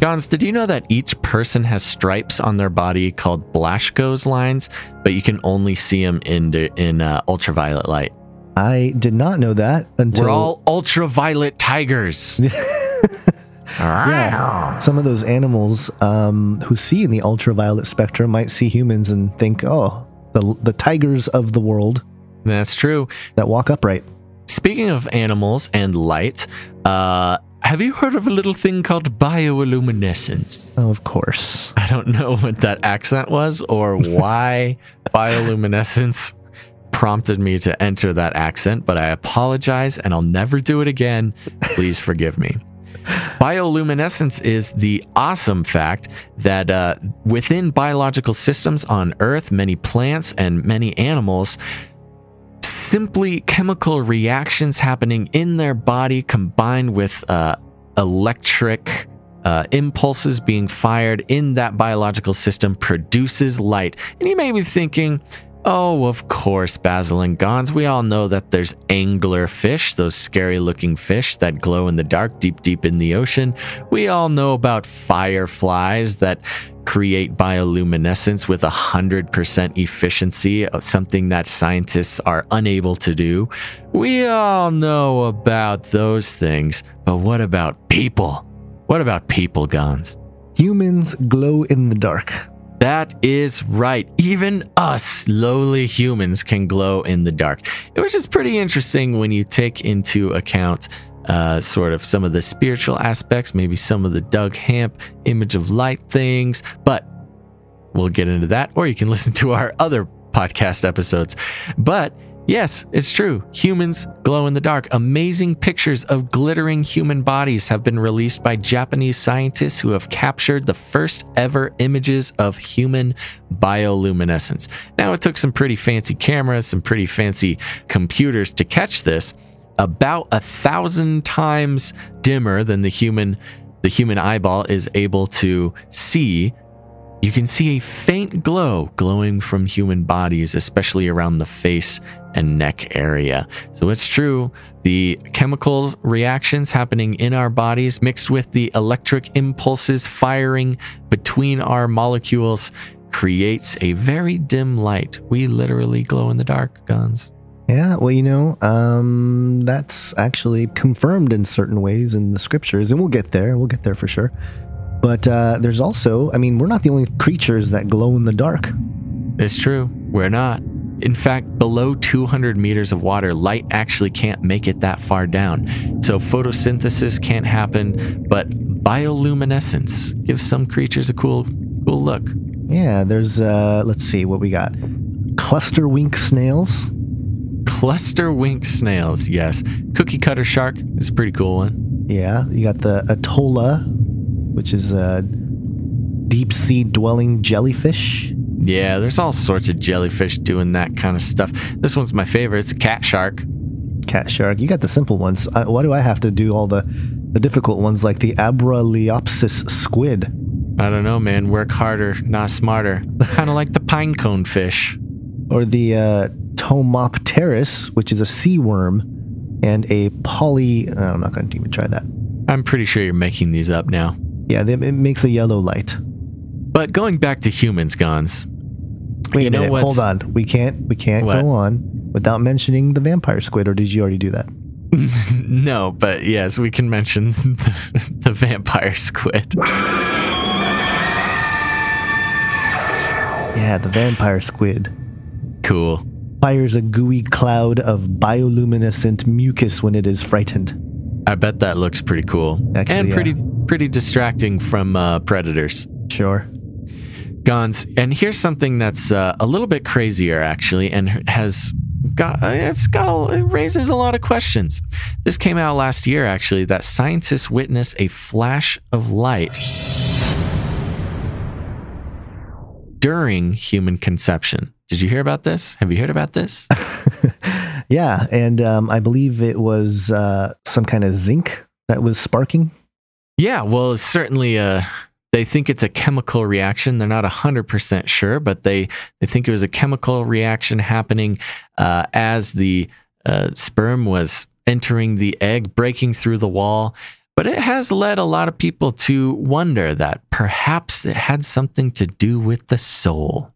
Gons, did you know that each person has stripes on their body called Blaschko's lines, but you can only see them in the, in uh, ultraviolet light? I did not know that until We're all ultraviolet tigers. [LAUGHS] yeah. Some of those animals um, who see in the ultraviolet spectrum might see humans and think, "Oh, the the tigers of the world That's true. that walk upright." Speaking of animals and light, uh, have you heard of a little thing called bioluminescence? Oh, of course. I don't know what that accent was or why [LAUGHS] bioluminescence prompted me to enter that accent, but I apologize and I'll never do it again. Please forgive me. Bioluminescence is the awesome fact that uh, within biological systems on Earth, many plants and many animals, simply chemical reactions happening in their body combined with uh, electric uh, impulses being fired in that biological system produces light. And you may be thinking, oh, of course, Basil and Gons, we all know that there's angler fish, those scary looking fish that glow in the dark deep, deep in the ocean. We all know about fireflies that create bioluminescence with 100% efficiency, uh, something that scientists are unable to do. We all know about those things, but what about people? What about people, Gons? Humans glow in the dark. That is right. Even us lowly humans can glow in the dark, which is pretty interesting when you take into account uh, sort of some of the spiritual aspects, maybe some of the Doug Hamp image of light things. But we'll get into that, or you can [LAUGHS] listen to our other podcast episodes. But yes, it's true. Humans glow in the dark. Amazing pictures of glittering human bodies have been released by Japanese scientists who have captured the first ever images of human bioluminescence. Now, it took some pretty fancy cameras, some pretty fancy computers to catch this. About a thousand times dimmer than the human the human eyeball is able to see you can see a faint glow glowing from human bodies, especially around the face and neck area. So it's true, the chemical reactions happening in our bodies mixed with the electric impulses firing between our molecules creates a very dim light. We literally glow in the dark, Gons. Yeah, well, you know, um, that's actually confirmed in certain ways in the scriptures, and we'll get there. We'll get there for sure. But uh, there's also, I mean, we're not the only creatures that glow in the dark. It's true. We're not. In fact, below 200 meters of water, light actually can't make it that far down. So photosynthesis can't happen, but bioluminescence gives some creatures a cool, cool look. Yeah, there's, uh, let's see what we got. Cluster wink snails. Cluster wink snails, yes. Cookie cutter shark is a pretty cool one. Yeah, you got the Atolla, which is a deep sea dwelling jellyfish. Yeah, there's all sorts of jellyfish doing that kind of stuff. This one's my favorite. It's a cat shark. Cat shark. You got the simple ones. I, why do I have to do all the, the difficult ones like the Abraliopsis squid? I don't know, man. Work harder, not smarter. [LAUGHS] kind of like the pinecone fish. Or the uh, Tomopteris, which is a sea worm, and a poly. Uh, I'm not going to even try that. I'm pretty sure you're making these up now. Yeah, it makes a yellow light. But going back to humans, Gons. Wait a minute. Hold on. We can't. We can't What? go on without mentioning the vampire squid. Or did you already do that? [LAUGHS] no, but yes, we can mention [LAUGHS] the, the vampire squid. Yeah, the vampire squid Cool. fires a gooey cloud of bioluminescent mucus when it is frightened. I bet that looks pretty cool Actually, and yeah. Pretty distracting from uh, predators. Sure. Gons. And here's something that's uh, a little bit crazier, actually, and has got it's got a, it raises a lot of questions. This came out last year, actually, that scientists witnessed a flash of light during human conception. Did you hear about this? Have you heard about this? [LAUGHS] Yeah, and um, I believe it was uh, some kind of zinc that was sparking. Yeah, well, it's certainly uh they think it's a chemical reaction. They're not 100% sure, but they, they think it was a chemical reaction happening uh, as the uh, sperm was entering the egg, breaking through the wall. But it has led a lot of people to wonder that perhaps it had something to do with the soul.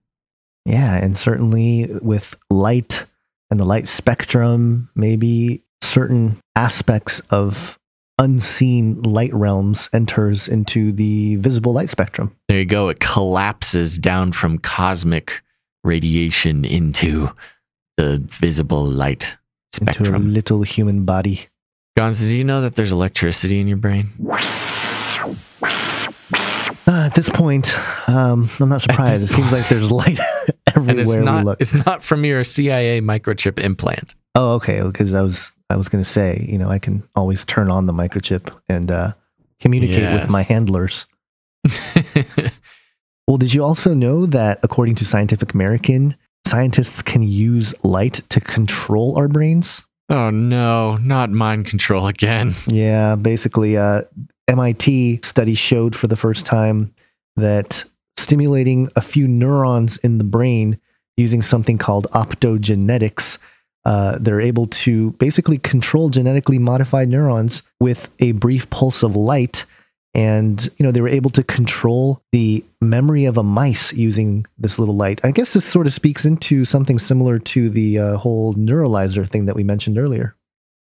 Yeah, and certainly with light and the light spectrum, maybe certain aspects of unseen light realms enters into the visible light spectrum. There you go. It collapses down from cosmic radiation into the visible light Into a spectrum. little human body. Gonzo, do you know that there's electricity in your brain? Uh, at this point, um, I'm not surprised. It this seems like there's [LAUGHS] light And it's everywhere we look. it's not from your CIA microchip implant. Oh, okay. Because I was I was going to say, you know, I can always turn on the microchip and uh, communicate with my handlers. [LAUGHS] Well, did you also know that according to Scientific American, scientists can use light to control our brains? Oh no, not mind control again. [LAUGHS] Yeah, basically, uh, MIT study showed for the first time that stimulating a few neurons in the brain using something called optogenetics, uh, they're able to basically control genetically modified neurons with a brief pulse of light. And you know they were able to control the memory of a mice using this little light. I guess this sort of speaks into something similar to the uh, whole neuralizer thing that we mentioned earlier.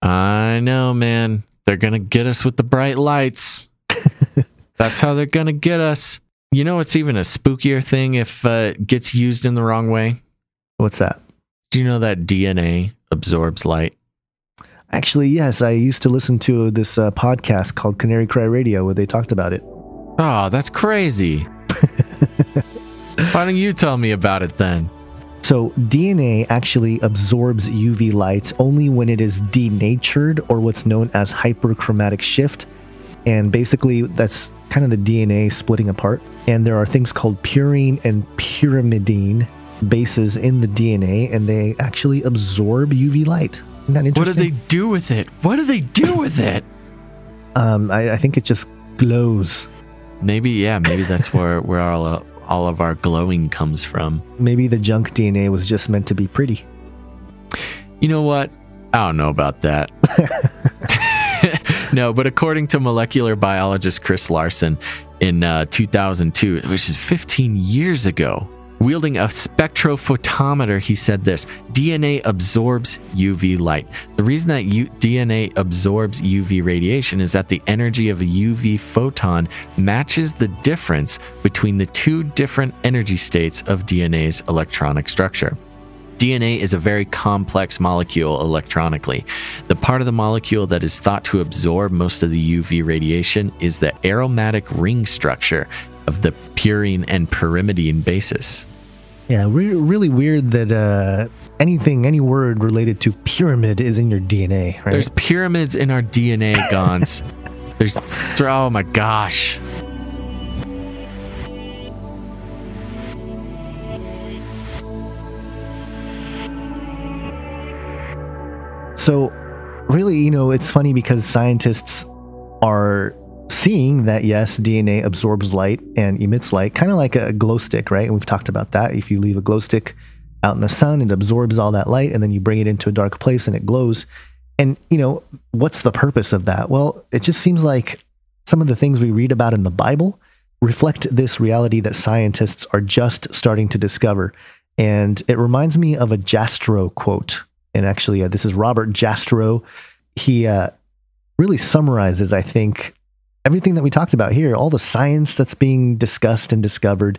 I know, man. They're gonna get us with the bright lights. [LAUGHS] That's how they're gonna get us. You know it's even a spookier thing if uh, it gets used in the wrong way? What's that? Do you know that DNA absorbs light? Actually, yes, I used to listen to this uh, podcast called Canary Cry Radio where they talked about it. Oh, that's crazy. [LAUGHS] Why don't you tell me about it then? So, DNA actually absorbs UV light only when it is denatured or what's known as hyperchromatic shift. And basically, that's kind of the DNA splitting apart. And there are things called purine and pyrimidine bases in the DNA, and they actually absorb UV light. Isn't that What do they do with it? What do they do with it? Um, I, I think it just glows. Maybe, yeah, maybe that's [LAUGHS] where where all uh, all of our glowing comes from. Maybe the junk DNA was just meant to be pretty. You know what? I don't know about that. [LAUGHS] no, but according to molecular biologist Chris Larson in uh, 2002, which is 15 years ago, wielding a spectrophotometer, he said this DNA absorbs UV light. The reason that U- DNA absorbs UV radiation is that the energy of a UV photon matches the difference between the two different energy states of DNA's electronic structure. DNA is a very complex molecule electronically. The part of the molecule that is thought to absorb most of the UV radiation is the aromatic ring structure of the purine and pyrimidine bases. Yeah, re- really weird that uh, anything, any word related to pyramid is in your DNA, right? There's pyramids in our DNA, Gons. [LAUGHS] There's oh my gosh. So, really, you know, it's funny because scientists are seeing that yes, DNA absorbs light and emits light, kind of like a glow stick, right? And we've talked about that. If you leave a glow stick out in the sun, it absorbs all that light and then you bring it into a dark place and it glows. And, you know, what's the purpose of that? Well, it just seems like some of the things we read about in the Bible reflect this reality that scientists are just starting to discover. And it reminds me of a Jastrow quote. And actually, uh, this is Robert Jastrow. He uh, really summarizes, I think, everything that we talked about here, all the science that's being discussed and discovered.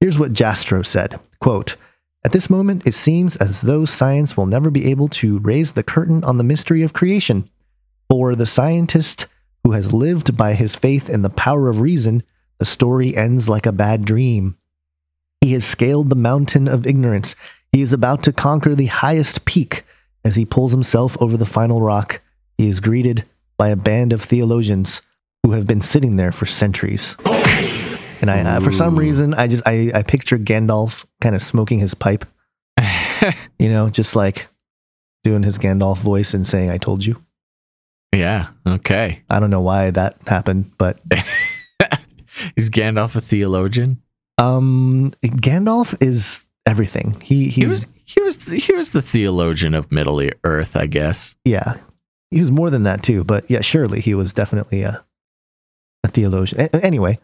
Here's what Jastrow said quote, At this moment, it seems as though science will never be able to raise the curtain on the mystery of creation. For the scientist who has lived by his faith in the power of reason, the story ends like a bad dream. He has scaled the mountain of ignorance. He is about to conquer the highest peak. As he pulls himself over the final rock, he is greeted by a band of theologians who have been sitting there for centuries. And I, uh, for some reason, I just I, I picture Gandalf kind of smoking his pipe, [LAUGHS] you know, just like doing his Gandalf voice and saying, "I told you." Yeah. Okay. I don't know why that happened, but [LAUGHS] Is Gandalf a theologian? um, Gandalf is everything. He he's He was he was the, he was the theologian of Middle Earth, I guess. yeah, he was more than that too. But yeah, surely he was definitely a a theologian. A- anyway,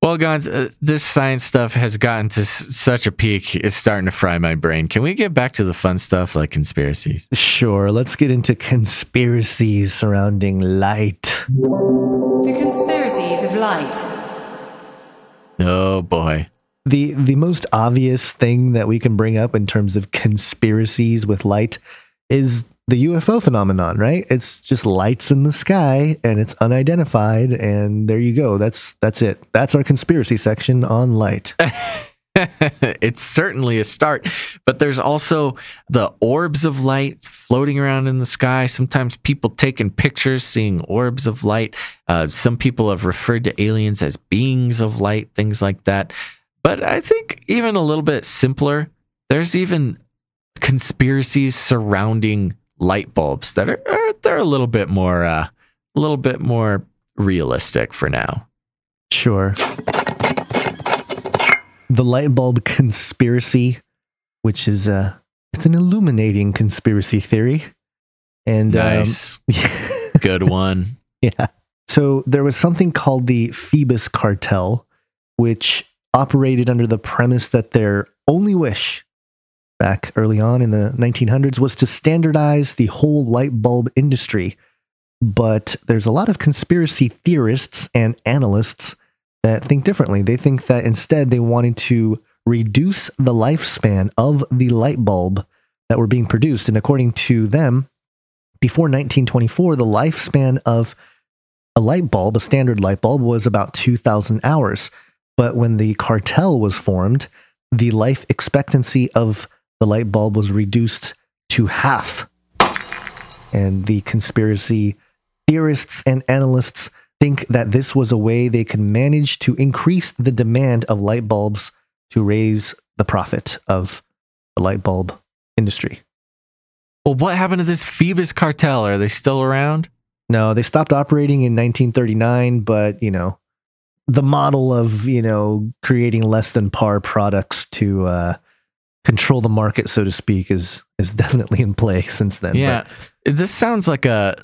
Well, guys, uh, this science stuff has gotten to s- such a peak; it's starting to fry my brain. Can we get back to the fun stuff like conspiracies? sure. Let's get into conspiracies surrounding light. The conspiracies of light. Oh boy. the the most obvious thing that we can bring up in terms of conspiracies with light is the UFO phenomenon, right? It's just lights in the sky and it's unidentified and there you go. That's that's it. That's our conspiracy section on light. [LAUGHS] it's certainly a start, but there's also the orbs of light floating around in the sky. Sometimes people taking pictures, seeing orbs of light. Uh, some people have referred to aliens as beings of light, things like that. But I think even a little bit simpler, there's even conspiracies surrounding light bulbs that are, are they're a little bit more uh, a little bit more realistic for now. Sure. The light bulb conspiracy, which is uh it's an illuminating conspiracy theory. And um, Nice. [LAUGHS] Good one. Yeah. So there was something called the Phoebus Cartel, which operated under the premise that their only wish back early on in the 1900s was to standardize the whole light bulb industry. But there's a lot of conspiracy theorists and analysts that think differently. They think that instead they wanted to reduce the lifespan of the light bulb that were being produced. And according to them, before 1924, the lifespan of a light bulb, a standard light bulb, was about 2,000 hours. But when the cartel was formed, the life expectancy of the light bulb was reduced to half. And the conspiracy theorists and analysts think that this was a way they could manage to increase the demand of light bulbs to raise the profit of the light bulb industry. Well, what happened to this Phoebus cartel? Are they still around? No, they stopped operating in 1939, but you know, the model of you know creating less than par products to uh, control the market, so to speak, is is [LAUGHS] definitely in play since then. Yeah, this sounds like a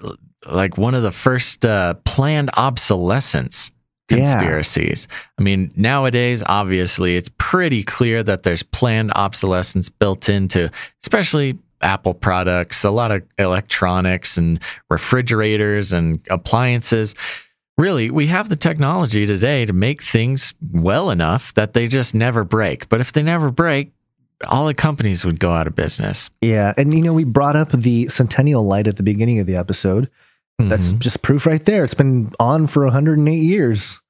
like one of the first uh, planned obsolescence Yeah. conspiracies. I mean, nowadays, obviously, it's pretty clear that there's planned obsolescence built into, especially Apple products, a lot of electronics and refrigerators and appliances. Really, we have the technology today to make things well enough that they just never break. But if they never break, all the companies would go out of business. Yeah, and you know, we brought up the Centennial light at the beginning of the episode. That's Mm-hmm. just proof right there. It's been on for 108 years.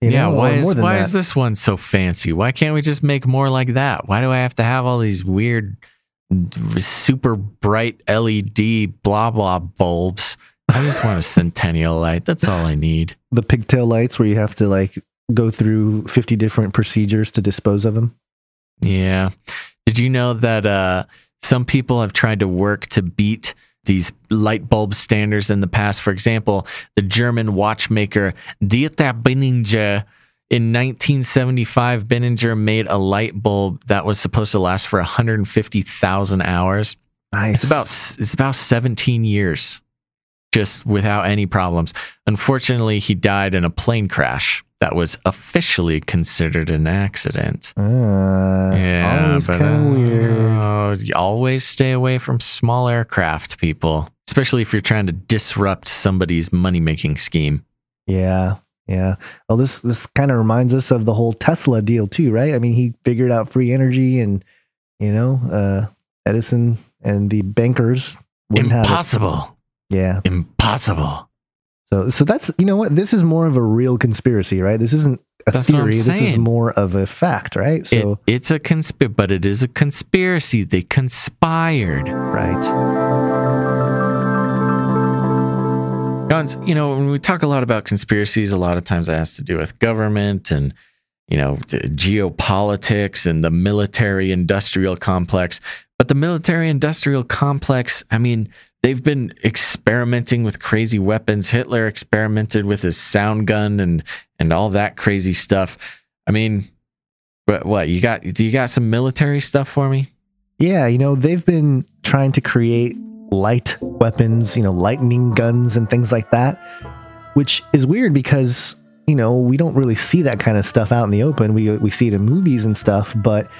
you yeah, know, why is why that. is this one so fancy? Why can't we just make more like that? Why do I have to have all these weird, super bright LED blah blah bulbs? I just want a [LAUGHS] centennial light. That's all I need. the pigtail lights where you have to like go through 50 different procedures to dispose of them? Yeah. Did you know that uh, some people have tried to work to beat these light bulb standards in the past? For example, the German watchmaker Dieter Binninger. In 1975, Binninger made a light bulb that was supposed to last for 150,000 hours. Nice. It's about it's about 17 years, just without any problems. Unfortunately, he died in a plane crash that was officially considered an accident. Uh, Yeah, always but kind of weird. uh, always stay away from small aircraft, people, especially if you're trying to disrupt somebody's money making scheme. Yeah. Yeah. Well, this this kind of reminds us of the whole Tesla deal too, right? I mean, he figured out free energy, and you know, uh, Edison and the bankers wouldn't have it. Impossible. Yeah. Impossible. So, so that's you know what this is more of a real conspiracy, right? This isn't a That's theory. This is more of a fact, right? It, So, it's a consp, but it is a conspiracy. They conspired. right. Gons, you know, when we talk a lot about conspiracies, a lot of times it has to do with government and, you know, geopolitics and the military industrial complex. But the military industrial complex, I mean, they've been experimenting with crazy weapons. Hitler experimented with his sound gun and and all that crazy stuff. I mean, what what you got? Do you got some military stuff for me? Yeah, you know, they've been trying to create light weapons, you know, lightning guns and things like that, which is weird because, you know, we don't really see that kind of stuff out in the open. We we see it in movies and stuff, but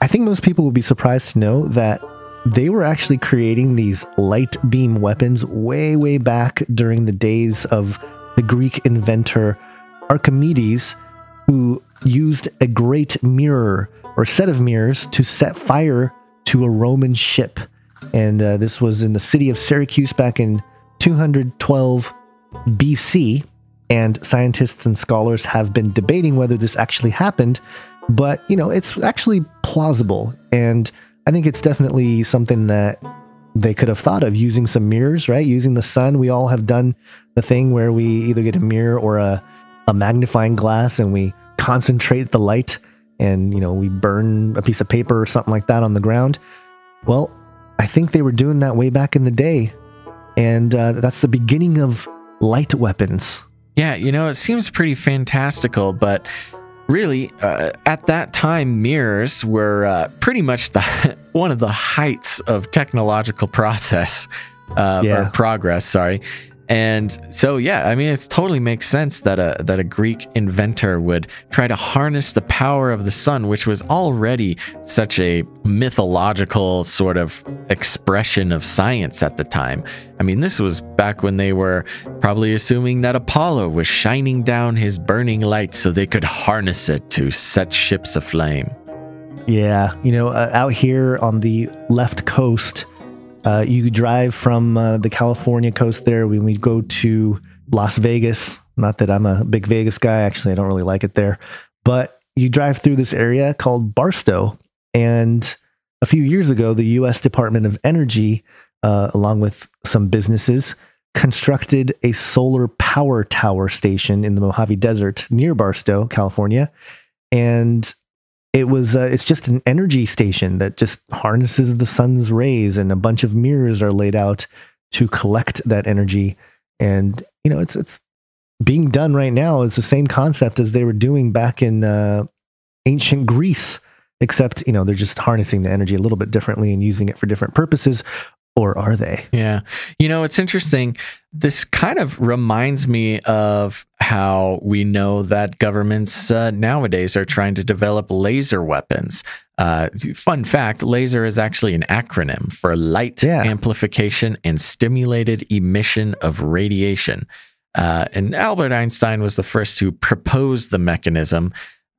I think most people will be surprised to know that they were actually creating these light beam weapons way way back during the days of the Greek inventor Archimedes who used a great mirror or set of mirrors to set fire to a Roman ship. And uh, this was in the city of Syracuse back in 212 BC. And scientists and scholars have been debating whether this actually happened, but you know, it's actually plausible. And I think it's definitely something that they could have thought of using some mirrors, right? Using the sun. We all have done the thing where we either get a mirror or a, a magnifying glass and we concentrate the light and, you know, we burn a piece of paper or something like that on the ground. Well, I think they were doing that way back in the day. And uh, that's the beginning of light weapons. Yeah, you know, it seems pretty fantastical, but really, uh, at that time, mirrors were uh, pretty much the [LAUGHS] one of the heights of technological process uh, Yeah. or progress. Sorry. And so, yeah, I mean, it totally makes sense that a that a Greek inventor would try to harness the power of the sun, which was already such a mythological sort of expression of science at the time. I mean, this was back when they were probably assuming that Apollo was shining down his burning light so they could harness it to set ships aflame. Yeah, you know, uh, out here on the left coast, uh, you drive from uh, the California coast there. When we go to Las Vegas, not that I'm a big Vegas guy, actually, I don't really like it there, but you drive through this area called Barstow, and a few years ago, the U.S. Department of Energy, uh, along with some businesses, constructed a solar power tower station in the Mojave Desert near Barstow, California, and it was uh, it's just an energy station that just harnesses the sun's rays, and a bunch of mirrors are laid out to collect that energy. And you know, it's it's being done right now. It's the same concept as they were doing back in uh, ancient Greece, except you know they're just harnessing the energy a little bit differently and using it for different purposes. Or are they? Yeah. You know, it's interesting. This kind of reminds me of how we know that governments uh, nowadays are trying to develop laser weapons. Uh, fun fact laser is actually an acronym for light Yeah. amplification and stimulated emission of radiation. Uh, and Albert Einstein was the first to propose the mechanism.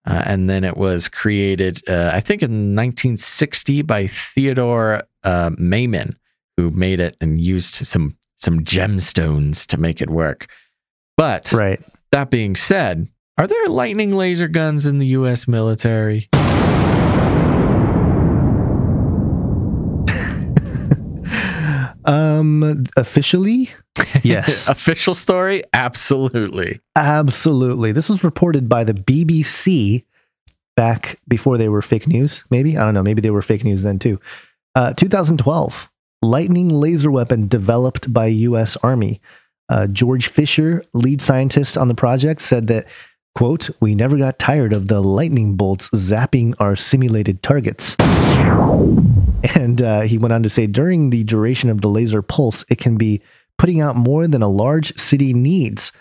Uh, and then it was created, uh, I think, in 1960 by Theodore uh, Maiman, who made it and used some some gemstones to make it work. But Right. that being said, are there lightning laser guns in the U.S. military? [LAUGHS] Um, officially, yes, [LAUGHS] Official story? Absolutely. absolutely. This was reported by the BBC back before they were fake news. Maybe I don't know. Maybe they were fake news then too. Uh, 2012, lightning laser weapon developed by U.S. Army. Uh, George Fischer, lead scientist on the project, said that, "quote We never got tired of the lightning bolts zapping our simulated targets." And uh, he went on to say, during the duration of the laser pulse, it can be putting out more than a large city needs,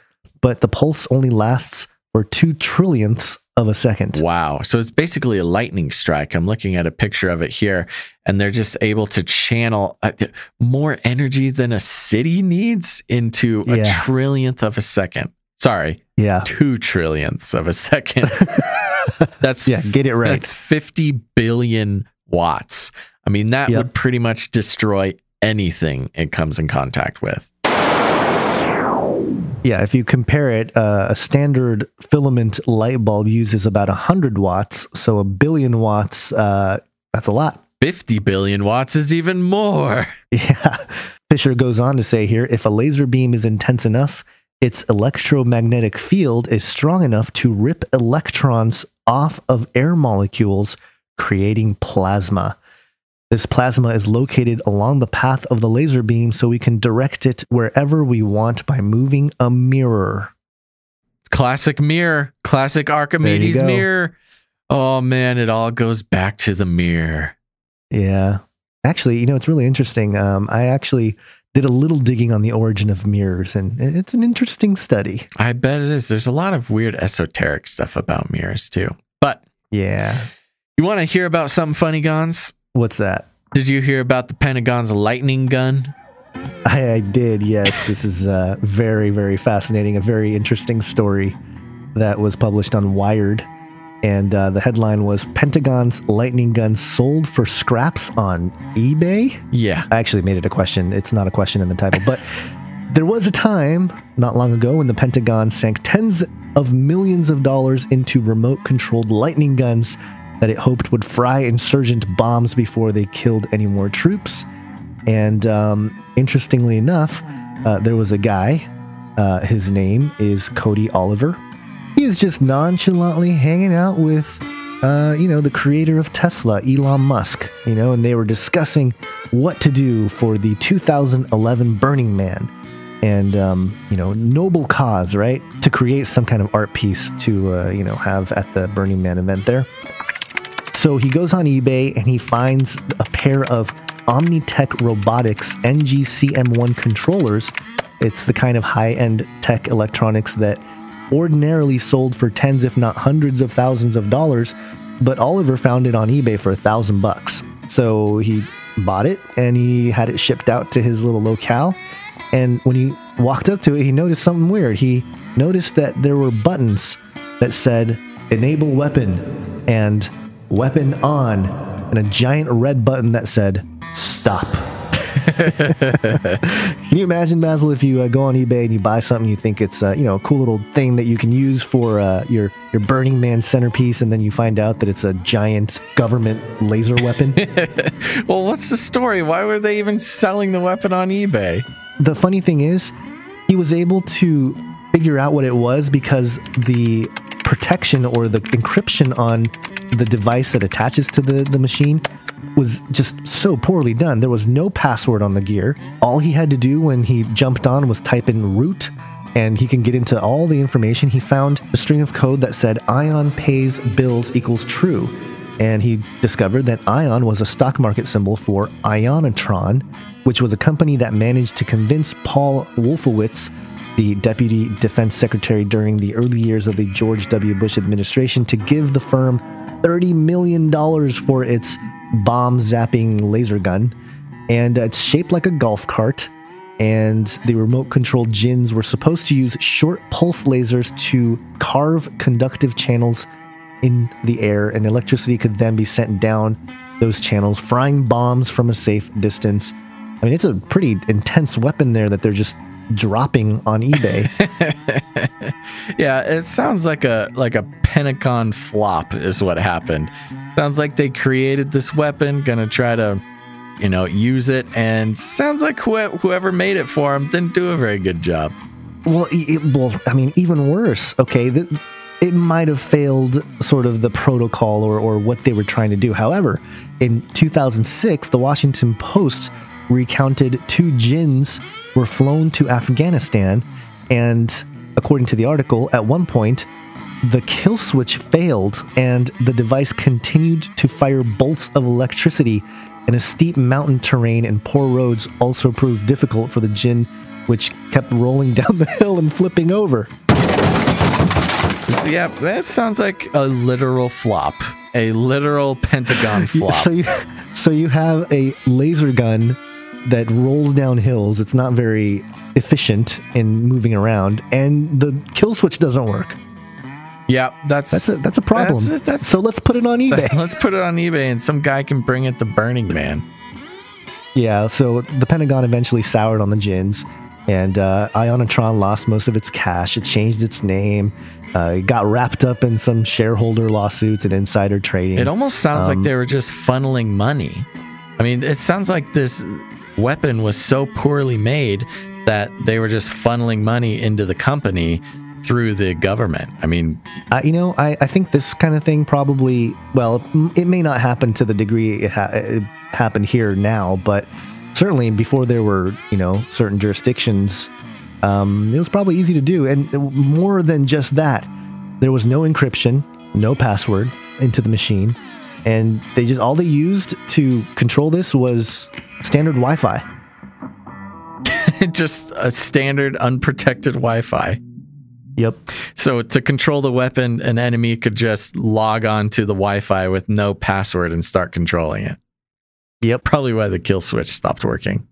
but the pulse only lasts for two trillionths of a second. Wow. So it's basically a lightning strike. I'm looking at a picture of it here, and they're just able to channel uh, more energy than a city needs into a Yeah. trillionth of a second. Sorry, Yeah. two trillionths of a second. [LAUGHS] That's Yeah, get it right. That's 50 billion watts. I mean, that Yep. would pretty much destroy anything it comes in contact with. Yeah, if you compare it, uh, a standard filament light bulb uses about 100 watts. So a billion watts, uh, that's a lot. 50 billion watts is even more. [LAUGHS] [LAUGHS] Yeah. Fischer goes on to say here if a laser beam is intense enough, its electromagnetic field is strong enough to rip electrons off of air molecules, creating plasma. This plasma is located along the path of the laser beam, so we can direct it wherever we want by moving a mirror. Classic mirror, classic Archimedes mirror. Oh man, it all goes back to the mirror. Yeah. Actually, you know, it's really interesting. Um, I actually did a little digging on the origin of mirrors, and it's an interesting study. I bet it is. There's a lot of weird esoteric stuff about mirrors too. But Yeah. you want to hear about something funny, Gons? What's that? Did you hear about the Pentagon's lightning gun? I, I did, yes. This is uh, very, very fascinating. A very interesting story that was published on Wired. And uh, the headline was Pentagon's lightning gun sold for scraps on eBay. Yeah. I actually made it a question. It's not a question in the title, but [LAUGHS] there was a time not long ago when the Pentagon sank tens of millions of dollars into remote controlled lightning guns that it hoped would fry insurgent bombs before they killed any more troops. And um, interestingly enough, uh, there was a guy. Uh, his name is Cody Oliver. He is just nonchalantly hanging out with, uh, you know, the creator of Tesla, Elon Musk. You know, and they were discussing what to do for the 2011 Burning Man, and um, you know, noble cause, right? To create some kind of art piece to, uh, you know, have at the Burning Man event there. So he goes on eBay and he finds a pair of Omnitech Robotics NGCM1 controllers. It's the kind of high end tech electronics that ordinarily sold for tens, if not hundreds of thousands of dollars. But Oliver found it on eBay for a thousand bucks. So he bought it and he had it shipped out to his little locale. And when he walked up to it, he noticed something weird. He noticed that there were buttons that said enable weapon and weapon on, and a giant red button that said stop. [LAUGHS] Can you imagine, Basil, if you uh, go on eBay and you buy something, you think it's uh, you know a cool little thing that you can use for uh, your your Burning Man centerpiece, and then you find out that it's a giant government laser weapon. [LAUGHS] well, what's the story? Why were they even selling the weapon on eBay? the funny thing is, he was able to figure out what it was because the protection or the encryption on the device that attaches to the, the machine was just so poorly done. There was no password on the gear. All he had to do when he jumped on was type in root and he can get into all the information. He found a string of code that said Ion pays bills equals true. And he discovered that Ion was a stock market symbol for Ionatron, which was a company that managed to convince Paul Wolfowitz, the deputy defense secretary during the early years of the George W. Bush administration, to give the firm $30 million for its bomb zapping laser gun. And it's shaped like a golf cart. And the remote controlled gins were supposed to use short pulse lasers to carve conductive channels in the air, and electricity could then be sent down those channels, frying bombs from a safe distance. I mean, it's a pretty intense weapon there that they're just dropping on eBay. [LAUGHS] yeah, it sounds like a like a Pentagon flop is what happened. Sounds like they created this weapon, gonna try to, you know, use it, and sounds like wh- whoever made it for them didn't do a very good job. Well, it, well, I mean, even worse. Okay, the, it might have failed sort of the protocol or, or what they were trying to do. However, in 2006, the Washington Post recounted two jinns were flown to Afghanistan, and according to the article, at one point, the kill switch failed and the device continued to fire bolts of electricity, and a steep mountain terrain and poor roads also proved difficult for the jinn, which kept rolling [LAUGHS] down the hill and flipping over. Yeah, that sounds like a literal flop, a literal Pentagon [LAUGHS] flop. So you, so you have a laser gun that rolls down hills. It's not very efficient in moving around, and the kill switch doesn't work. Yeah, that's that's a, that's a problem. That's, that's, so let's put it on [LAUGHS] eBay. Let's put it on eBay, and some guy can bring it to Burning Man. Yeah, so the Pentagon eventually soured on the gins, and uh, Ionatron lost most of its cash. It changed its name. Uh, it got wrapped up in some shareholder lawsuits and insider trading. It almost sounds um, like they were just funneling money. I mean, it sounds like this weapon was so poorly made that they were just funneling money into the company through the government. I mean, uh, you know, I, I think this kind of thing probably, well, it may not happen to the degree it, ha- it happened here now, but certainly before there were, you know, certain jurisdictions, um, it was probably easy to do. And more than just that, there was no encryption, no password into the machine. And they just, all they used to control this was standard Wi Fi. [LAUGHS] just a standard unprotected Wi Fi. Yep. So to control the weapon, an enemy could just log on to the Wi-Fi with no password and start controlling it. Yep. Probably why the kill switch stopped working.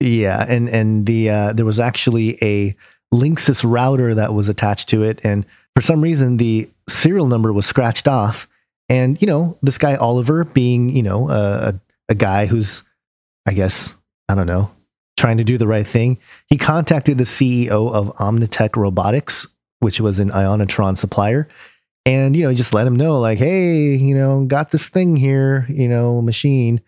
Yeah, and and the uh, there was actually a Linksys router that was attached to it, and for some reason the serial number was scratched off. And you know, this guy Oliver, being you know a, a guy who's, I guess I don't know, trying to do the right thing, he contacted the CEO of Omnitech Robotics, which was an Ionatron supplier. And, you know, just let him know, like, hey, you know, got this thing here, you know, machine.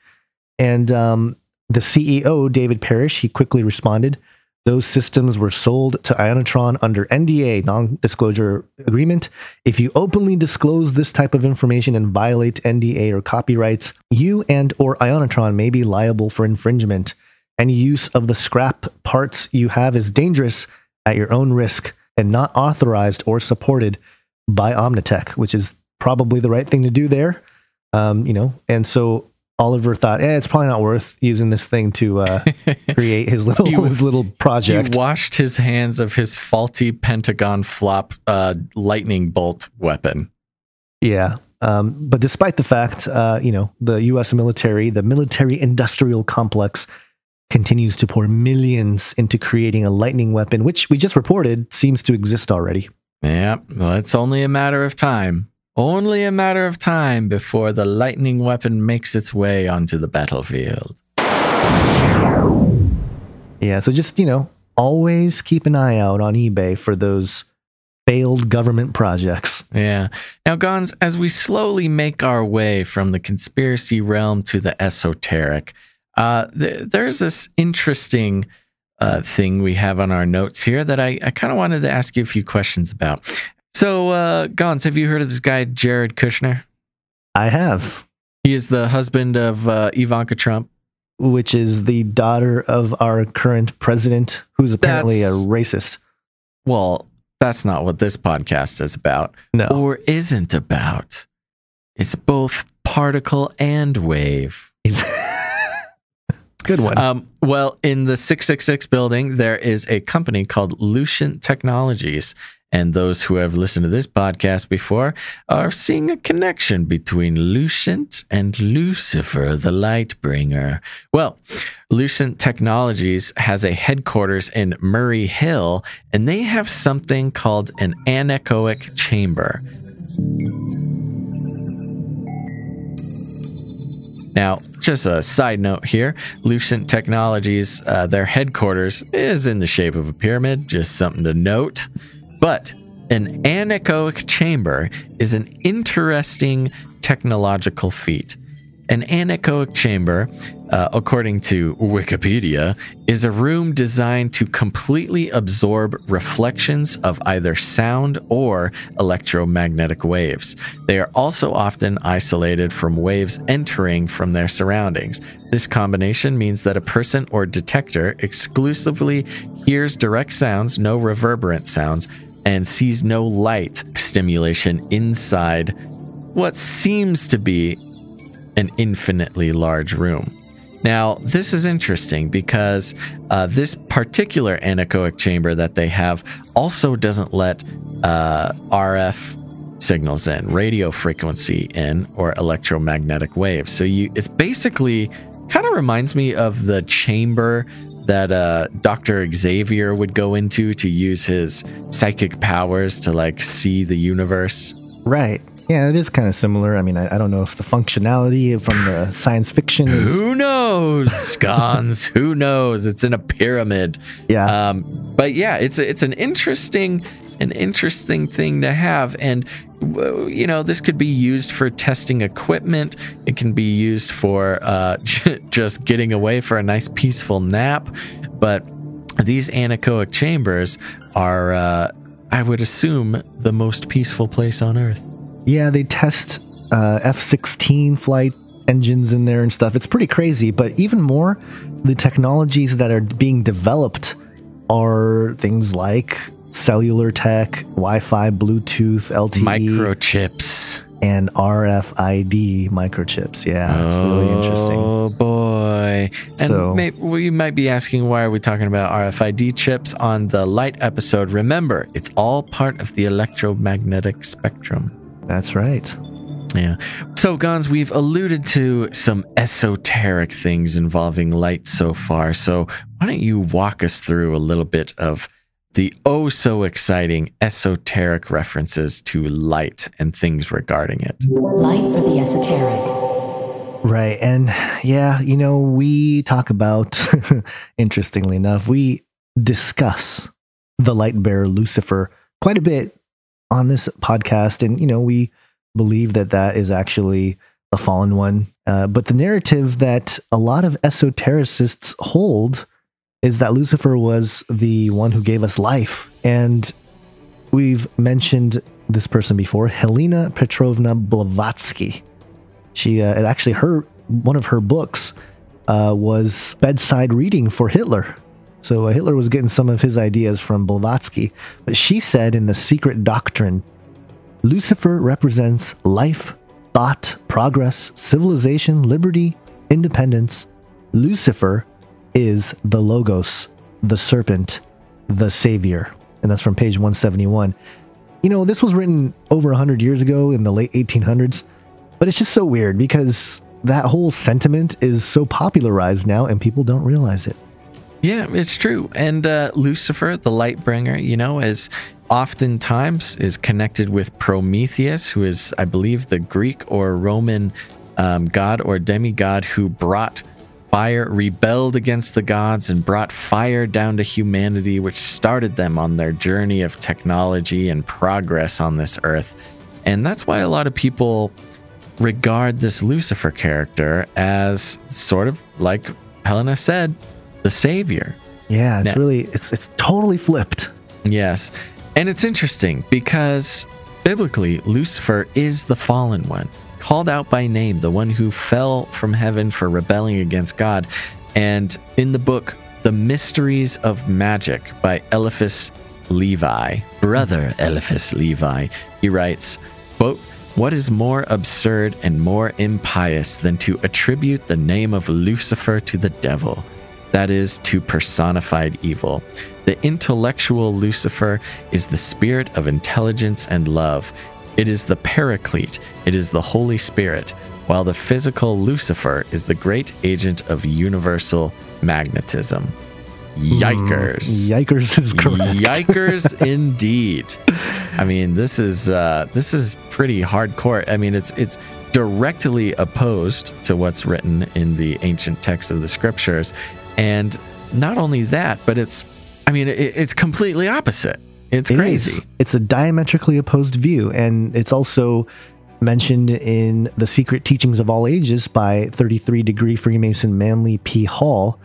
And um, the CEO, David Parrish, he quickly responded. Those systems were sold to Ionatron under NDA, non-disclosure agreement. If you openly disclose this type of information and violate NDA or copyrights, you and or Ionatron may be liable for infringement. Any use of the scrap parts you have is dangerous at your own risk and not authorized or supported by Omnitech, which is probably the right thing to do there. Um, you know, and so Oliver thought, eh, it's probably not worth using this thing to uh, [LAUGHS] create his little he, his little project. He washed his hands of his faulty Pentagon flop uh, lightning bolt weapon. Yeah. Um, but despite the fact, uh, you know, the U.S. military, the military industrial complex continues to pour millions into creating a lightning weapon, which we just reported seems to exist already. Yeah, well, it's only a matter of time. Only a matter of time before the lightning weapon makes its way onto the battlefield. Yeah, so just, you know, always keep an eye out on eBay for those failed government projects. Yeah. Now, Gons, as we slowly make our way from the conspiracy realm to the esoteric, uh, th- there's this interesting uh, thing we have on our notes here that I, I kind of wanted to ask you a few questions about. So, uh, Gons, have you heard of this guy, Jared Kushner? I have. He is the husband of uh, Ivanka Trump. Which is the daughter of our current president, who's apparently That's- a racist. Well, that's not what this podcast is about. No. Or isn't about. It's both particle and wave. [LAUGHS] Good one. Um, well, in the 666 building, there is a company called Lucent Technologies. And those who have listened to this podcast before are seeing a connection between Lucent and Lucifer, the light bringer. Well, Lucent Technologies has a headquarters in Murray Hill, and they have something called an anechoic chamber. Now, just a side note here Lucent Technologies, uh, their headquarters is in the shape of a pyramid, just something to note. But an anechoic chamber is an interesting technological feat. An anechoic chamber, uh, according to Wikipedia, is a room designed to completely absorb reflections of either sound or electromagnetic waves. They are also often isolated from waves entering from their surroundings. This combination means that a person or detector exclusively hears direct sounds, no reverberant sounds, and sees no light stimulation inside what seems to be an infinitely large room. Now, this is interesting because uh, this particular anechoic chamber that they have also doesn't let uh, RF signals in, radio frequency in, or electromagnetic waves. So you, it's basically kind of reminds me of the chamber that uh, Dr. Xavier would go into to use his psychic powers to like see the universe. Right. Yeah, it is kind of similar. I mean, I, I don't know if the functionality from the science fiction is. Who knows, Gons? Who knows? It's in a pyramid. Yeah. Um, but yeah, it's a, it's an interesting an interesting thing to have, and you know this could be used for testing equipment. It can be used for uh, [LAUGHS] just getting away for a nice peaceful nap. But these anechoic chambers are, uh, I would assume, the most peaceful place on Earth. Yeah, they test uh, F 16 flight engines in there and stuff. It's pretty crazy. But even more, the technologies that are being developed are things like cellular tech, Wi Fi, Bluetooth, LTE, Microchips. and RFID microchips. Yeah, it's really oh, interesting. Oh boy! And So- may, well, you might be asking why are we talking about RFID chips on the light episode? Remember, it's all part of the electromagnetic spectrum. That's right. Yeah. So, Gons, we've alluded to some esoteric things involving light so far. So, why don't you walk us through a little bit of the oh so exciting esoteric references to light and things regarding it? Light for the esoteric. Right. And yeah, you know, we talk about, [LAUGHS] interestingly enough, we discuss the light bearer Lucifer quite a bit on this podcast. And, you know, we believe that that is actually the fallen one. Uh, but the narrative that a lot of esotericists hold is that Lucifer was the one who gave us life. And we've mentioned this person before, Helena Petrovna Blavatsky. She uh, actually her one of her books uh, was bedside reading for Hitler. So uh, Hitler was getting some of his ideas from Blavatsky. But she said in the Secret Doctrine, Lucifer represents life, thought, progress, civilization, liberty, independence. Lucifer is the logos, the serpent, the savior, and that's from page 171. You know, this was written over 100 years ago in the late 1800s. But it's just so weird because that whole sentiment is so popularized now and people don't realize it. Yeah, it's true. And uh, Lucifer, the light bringer, you know, is oftentimes is connected with Prometheus, who is, I believe, the Greek or Roman um, god or demigod who brought fire rebelled against the gods and brought fire down to humanity, which started them on their journey of technology and progress on this earth. And that's why a lot of people regard this Lucifer character as sort of like Helena said, the savior. Yeah, it's Now- really it's it's totally flipped. Yes. And it's interesting because biblically, Lucifer is the fallen one, called out by name, the one who fell from heaven for rebelling against God. And in the book, The Mysteries of Magic by Eliphas Levi, brother Eliphas Levi, he writes, quote, what is more absurd and more impious than to attribute the name of Lucifer to the devil? that is, to personified evil. The intellectual Lucifer is the spirit of intelligence and love. It is the paraclete, it is the Holy Spirit, while the physical Lucifer is the great agent of universal magnetism. Yikers. Yikers is correct. Yikers [LAUGHS] indeed. I mean, this is uh, this is pretty hardcore. I mean, it's it's directly opposed to what's written in the ancient text of the scriptures, and not only that, but it's I mean, it, it's completely opposite. It's It crazy. is. It's a diametrically opposed view, and it's also mentioned in The Secret Teachings of All Ages by 33 degree Freemason Manly P. Hall.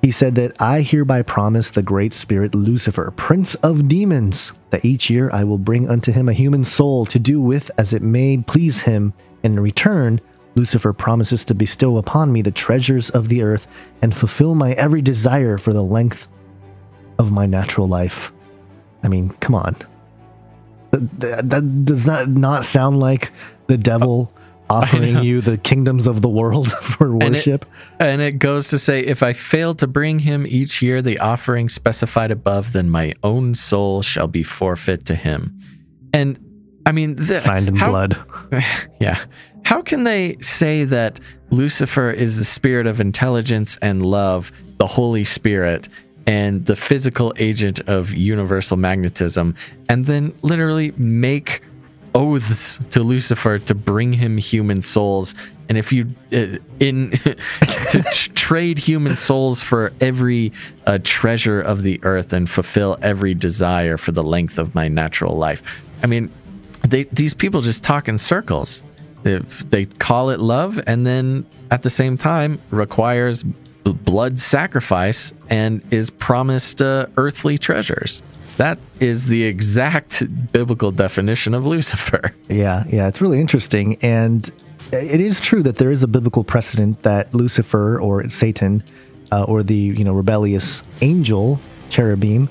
He said that I hereby promise the great spirit Lucifer, prince of demons, that each year I will bring unto him a human soul to do with as it may please him. And in return, Lucifer promises to bestow upon me the treasures of the earth and fulfill my every desire for the length of my natural life. I mean, come on. That, that- does not not sound like the devil uh, [LAUGHS] offering you the kingdoms of the world [LAUGHS] for And it- worship. And it goes to say, if I fail to bring him each year the offering specified above, then my own soul shall be forfeit to him. And I mean, the, Signed in how- blood. [LAUGHS] Yeah. How can they say that Lucifer is the spirit of intelligence and love, the Holy Spirit, and the physical agent of universal magnetism, and then literally make oaths to Lucifer to bring him human souls? And if you uh, in [LAUGHS] to tr- trade human souls for every uh, treasure of the earth and fulfill every desire for the length of my natural life, I mean, they these people just talk in circles. If they call it love, and then at the same time requires blood sacrifice and is promised uh, earthly treasures. That is the exact [LAUGHS] biblical definition of Lucifer. [LAUGHS] Yeah, yeah, it's really interesting. And it is true that there is a biblical precedent that Lucifer or Satan uh, or the, you know, rebellious angel, cherubim,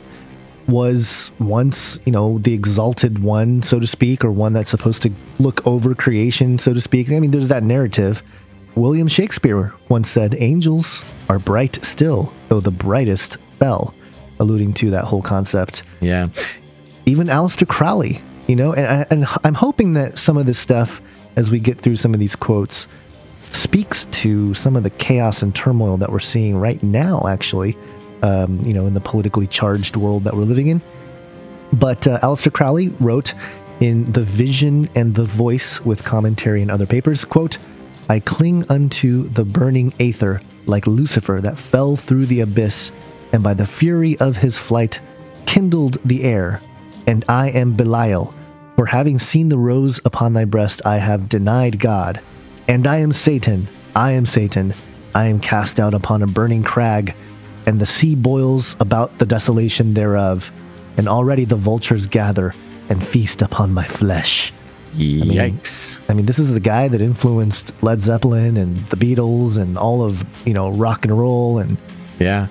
was once, you know, the exalted one, so to speak, or one that's supposed to look over creation, so to speak. I mean, there's that narrative. William Shakespeare once said, Angels are bright still, though the brightest fell, alluding to that whole concept Yeah. even Aleister Crowley, you know, and, I- and I'm hoping that some of this stuff, as we get through some of these quotes, speaks to some of the chaos and turmoil that we're seeing right now, actually, um, you know, in the politically charged world that we're living in. But uh, Aleister Crowley wrote in The Vision and the Voice with commentary and other papers, quote, I cling unto the burning aether like Lucifer that fell through the abyss, and by the fury of his flight kindled the air. And I am Belial, for having seen the rose upon thy breast, I have denied God. And I am Satan, I am Satan, I am cast out upon a burning crag, and the sea boils about the desolation thereof, and already the vultures gather and feast upon my flesh. Yikes. I mean, this is the guy that influenced Led Zeppelin and the Beatles and all of, you know, rock and roll and Yeah.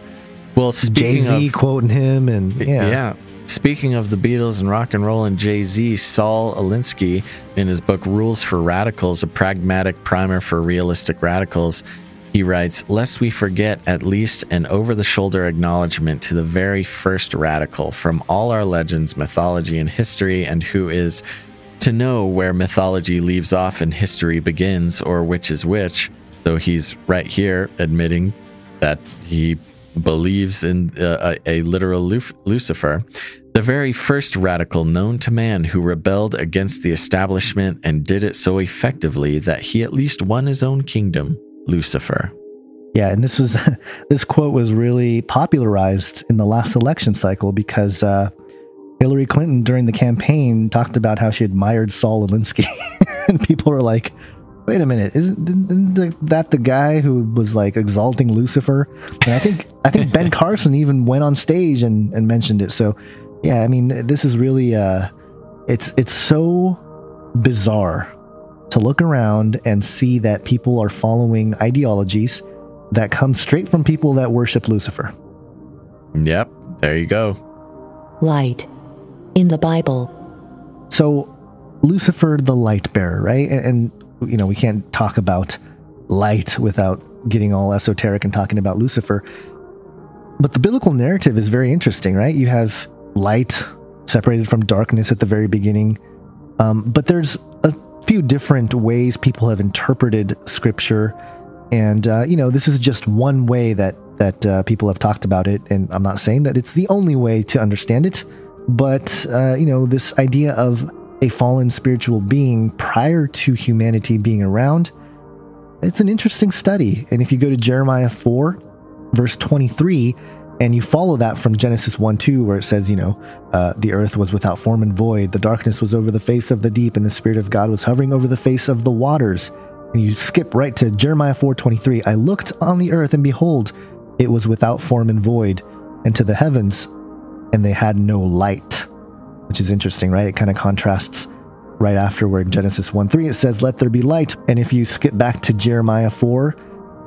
Well, Jay Z quoting him and yeah. yeah. Speaking of the Beatles and rock and roll and Jay Z, Saul Alinsky, in his book Rules for Radicals, a pragmatic primer for realistic radicals, he writes, Lest we forget at least an over the shoulder acknowledgement to the very first radical from all our legends, mythology, and history, and who is to know where mythology leaves off and history begins, or which is which. So he's right here admitting that he believes in uh, a, a literal Luf- Lucifer, the very first radical known to man who rebelled against the establishment and did it so effectively that he at least won his own kingdom, Lucifer. Yeah, and this was [LAUGHS] this quote was really popularized in the last election cycle because uh, Hillary Clinton during the campaign talked about how she admired Saul Alinsky, [LAUGHS] and people were like, "Wait a minute, isn't, isn't that the guy who was like exalting Lucifer?" And I think I think Ben [LAUGHS] Carson even went on stage and, and mentioned it. So, yeah, I mean, this is really uh, it's it's so bizarre to look around and see that people are following ideologies that come straight from people that worship Lucifer. Yep, there you go. Light in the Bible. So, Lucifer, the light bearer, right? And, and, you know, we can't talk about light without getting all esoteric and talking about Lucifer. But the biblical narrative is very interesting, right? You have light separated from darkness at the very beginning. Um, but there's a few different ways people have interpreted scripture. And, uh, you know, this is just one way that, that uh, people have talked about it. And I'm not saying that it's the only way to understand it. But, uh, you know, this idea of a fallen spiritual being prior to humanity being around, it's an interesting study. And if you go to Jeremiah 4, verse 23, and you follow that from Genesis 1 2, where it says, you know, uh, the earth was without form and void, the darkness was over the face of the deep, and the Spirit of God was hovering over the face of the waters. And you skip right to Jeremiah 4 23. I looked on the earth, and behold, it was without form and void, and to the heavens, and they had no light, which is interesting, right? It kind of contrasts right after where in Genesis 1 3 it says, Let there be light. And if you skip back to Jeremiah 4,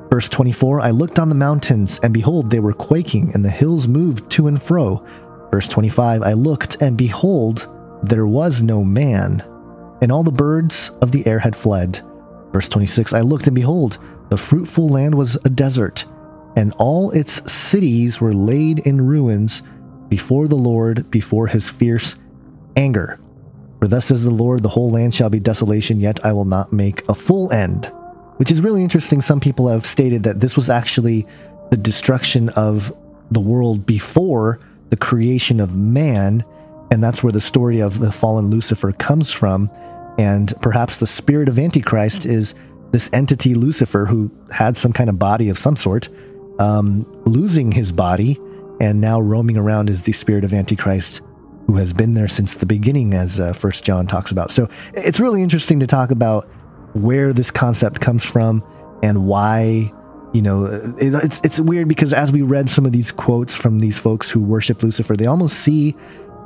Verse 24 I looked on the mountains, and behold, they were quaking, and the hills moved to and fro. Verse 25 I looked, and behold, there was no man, and all the birds of the air had fled. Verse 26 I looked, and behold, the fruitful land was a desert, and all its cities were laid in ruins before the Lord, before his fierce anger. For thus says the Lord, the whole land shall be desolation, yet I will not make a full end which is really interesting. Some people have stated that this was actually the destruction of the world before the creation of man. And that's where the story of the fallen Lucifer comes from. And perhaps the spirit of Antichrist is this entity, Lucifer, who had some kind of body of some sort, um, losing his body and now roaming around is the spirit of Antichrist who has been there since the beginning, as uh, First John talks about. So it's really interesting to talk about where this concept comes from and why you know it, it's it's weird because as we read some of these quotes from these folks who worship Lucifer they almost see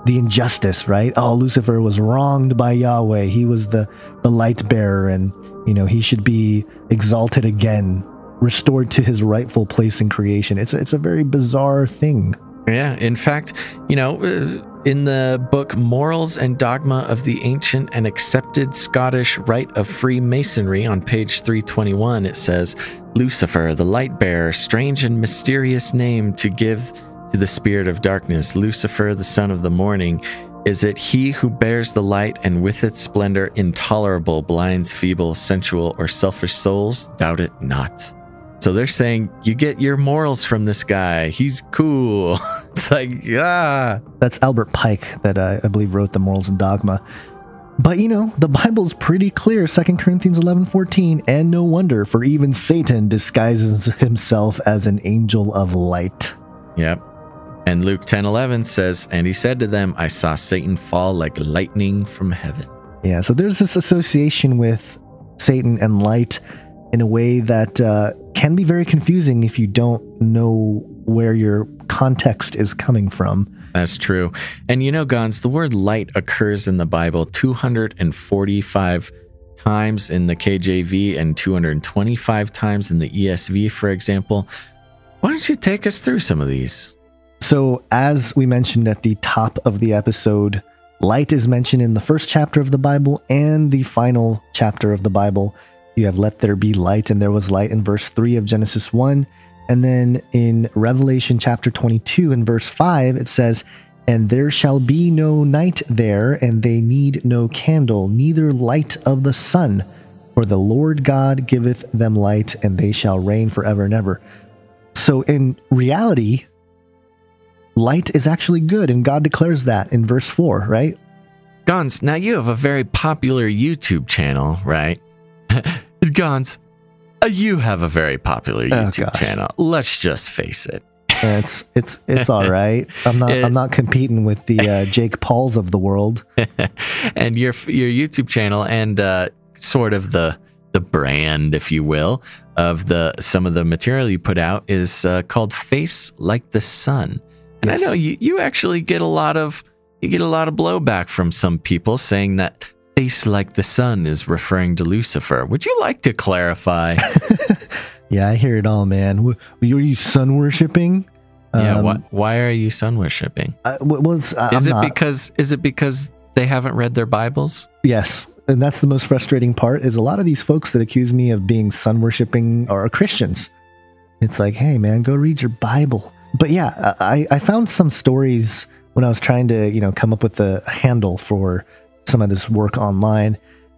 the injustice right? Oh Lucifer was wronged by Yahweh. He was the the light bearer and you know he should be exalted again restored to his rightful place in creation it's it's a very bizarre thing yeah in fact you know uh, in the book Morals and Dogma of the Ancient and Accepted Scottish Rite of Freemasonry on page 321, it says Lucifer, the light bearer, strange and mysterious name to give to the spirit of darkness, Lucifer, the son of the morning. Is it he who bears the light and with its splendor intolerable blinds feeble, sensual, or selfish souls? Doubt it not. So they're saying you get your morals from this guy. He's cool. [LAUGHS] it's like, ah. That's Albert Pike that uh, I believe wrote the Morals and Dogma. But you know, the Bible's pretty clear, 2 Corinthians 11 14, and no wonder, for even Satan disguises himself as an angel of light. Yep. And Luke 10 11 says, And he said to them, I saw Satan fall like lightning from heaven. Yeah, so there's this association with Satan and light in a way that uh, can be very confusing if you don't know where your context is coming from. That's true. And you know, Gons, the word light occurs in the Bible 245 times in the KJV and 225 times in the ESV, for example. Why don't you take us through some of these? So, as we mentioned at the top of the episode, light is mentioned in the first chapter of the Bible and the final chapter of the Bible. You have let there be light, and there was light in verse 3 of Genesis 1. And then in Revelation chapter 22 and verse 5, it says, And there shall be no night there, and they need no candle, neither light of the sun. For the Lord God giveth them light, and they shall reign forever and ever. So in reality, light is actually good, and God declares that in verse 4, right? Gons, now you have a very popular YouTube channel, right? [LAUGHS] Gons, Uh, you have a very popular YouTube gosh. channel. Let's just face it. It's it's it's all [LAUGHS] right. I'm not I'm not competing with the uh, Jake Pauls of the world. [LAUGHS] and your your YouTube channel and uh, sort of the the brand, if you will, of the some of the material you put out is uh, called "Face Like the Sun." And I know you you actually get a lot of you get a lot of blowback from some people saying that "Face Like the Sun" is referring to Lucifer. Would you like to clarify? [LAUGHS] Yeah, I hear it all, man. Are you sun worshipping? yeah. Um, Why, why are you sun worshiping? I, well, I- Is it not. because is it because they haven't read their Bibles? Yes. And that's the most frustrating part is a lot of these folks that accuse me of being sun worshiping are Christians. It's like, hey man, go read your Bible. But yeah, I, I found some stories when I was trying to, you know, come up with a handle for some of this work online.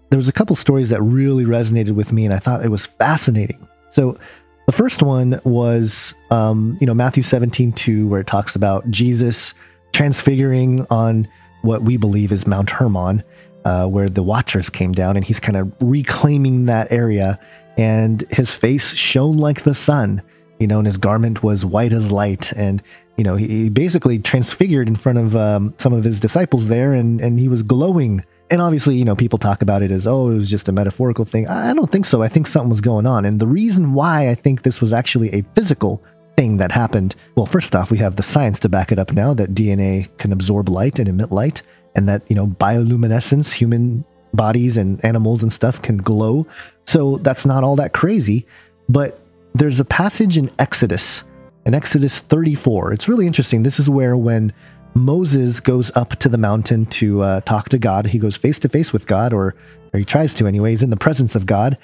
There was a couple stories that really resonated with me and I thought it was fascinating. So the first one was um, you know, Matthew 17, 2, where it talks about Jesus transfiguring on what we believe is Mount Hermon uh, where the Watchers came down, and he's kind of reclaiming that area. And his face shone like the sun, you know, and his garment was white as light. And you know, he, basically transfigured in front of um, some of his disciples there, and and he was glowing. And obviously, you know, people talk about it as, oh, it was just a metaphorical thing. I don't think so. I think something was going on. And the reason why I think this was actually a physical thing that happened, well, first off, we have the science to back it up now that DNA can absorb light and emit light, and that, you know, bioluminescence, human bodies and animals and stuff can glow. So that's not all that crazy. But there's a passage in Exodus, in Exodus 34. It's really interesting. This is where when Moses goes up to the mountain to uh, talk to God, he goes face to face with God, or, or he tries to anyway. He's in the presence of God.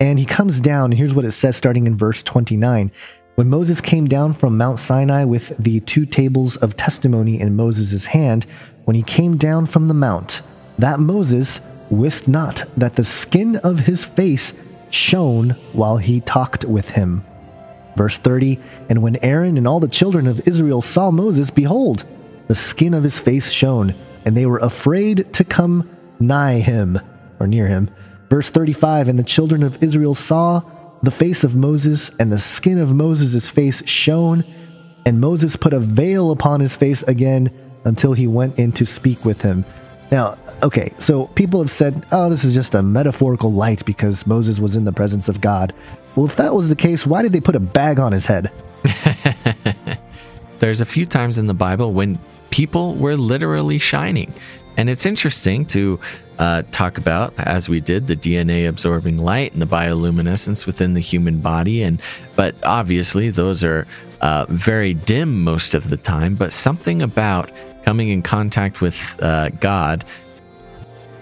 And he comes down, and here's what it says starting in verse 29. When Moses came down from Mount Sinai with the two tables of testimony in Moses' hand, when he came down from the mount, that Moses wist not that the skin of his face shone while he talked with him. Verse 30 And when Aaron and all the children of Israel saw Moses, behold, the skin of his face shone, and they were afraid to come nigh him or near him. Verse 35 And the children of Israel saw the face of Moses, and the skin of Moses' face shone, and Moses put a veil upon his face again until he went in to speak with him. Now, okay, so people have said, oh, this is just a metaphorical light because Moses was in the presence of God. Well, if that was the case, why did they put a bag on his head? [LAUGHS] There's a few times in the Bible when people were literally shining. And it's interesting to uh, talk about, as we did, the DNA absorbing light and the bioluminescence within the human body. And but obviously, those are uh, very dim most of the time. But something about coming in contact with uh, God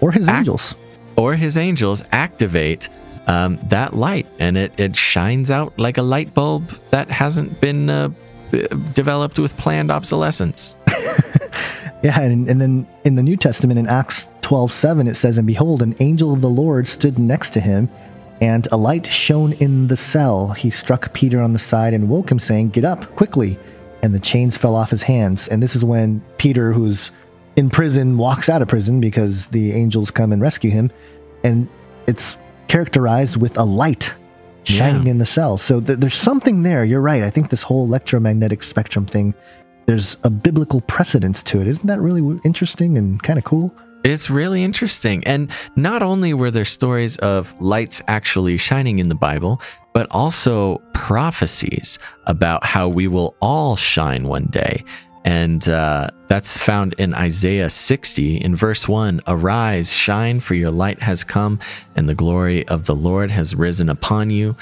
or His angels or His angels activate um, that light, and it it shines out like a light bulb that hasn't been uh, developed with planned obsolescence. [LAUGHS] Yeah, and, and then in the New Testament in Acts 12 7, it says, And behold, an angel of the Lord stood next to him, and a light shone in the cell. He struck Peter on the side and woke him, saying, Get up quickly. And the chains fell off his hands. And this is when Peter, who's in prison, walks out of prison because the angels come and rescue him. And it's characterized with a light shining Yeah. in the cell. So th- there's something there. You're right. I think this whole electromagnetic spectrum thing there's a biblical precedence to it. Isn't that really interesting and kind of cool? It's really interesting. And not only were there stories of lights actually shining in the Bible, but also prophecies about how we will all shine one day. And uh, that's found in Isaiah 60 in verse 1 Arise, shine, for your light has come, and the glory of the Lord has risen upon you.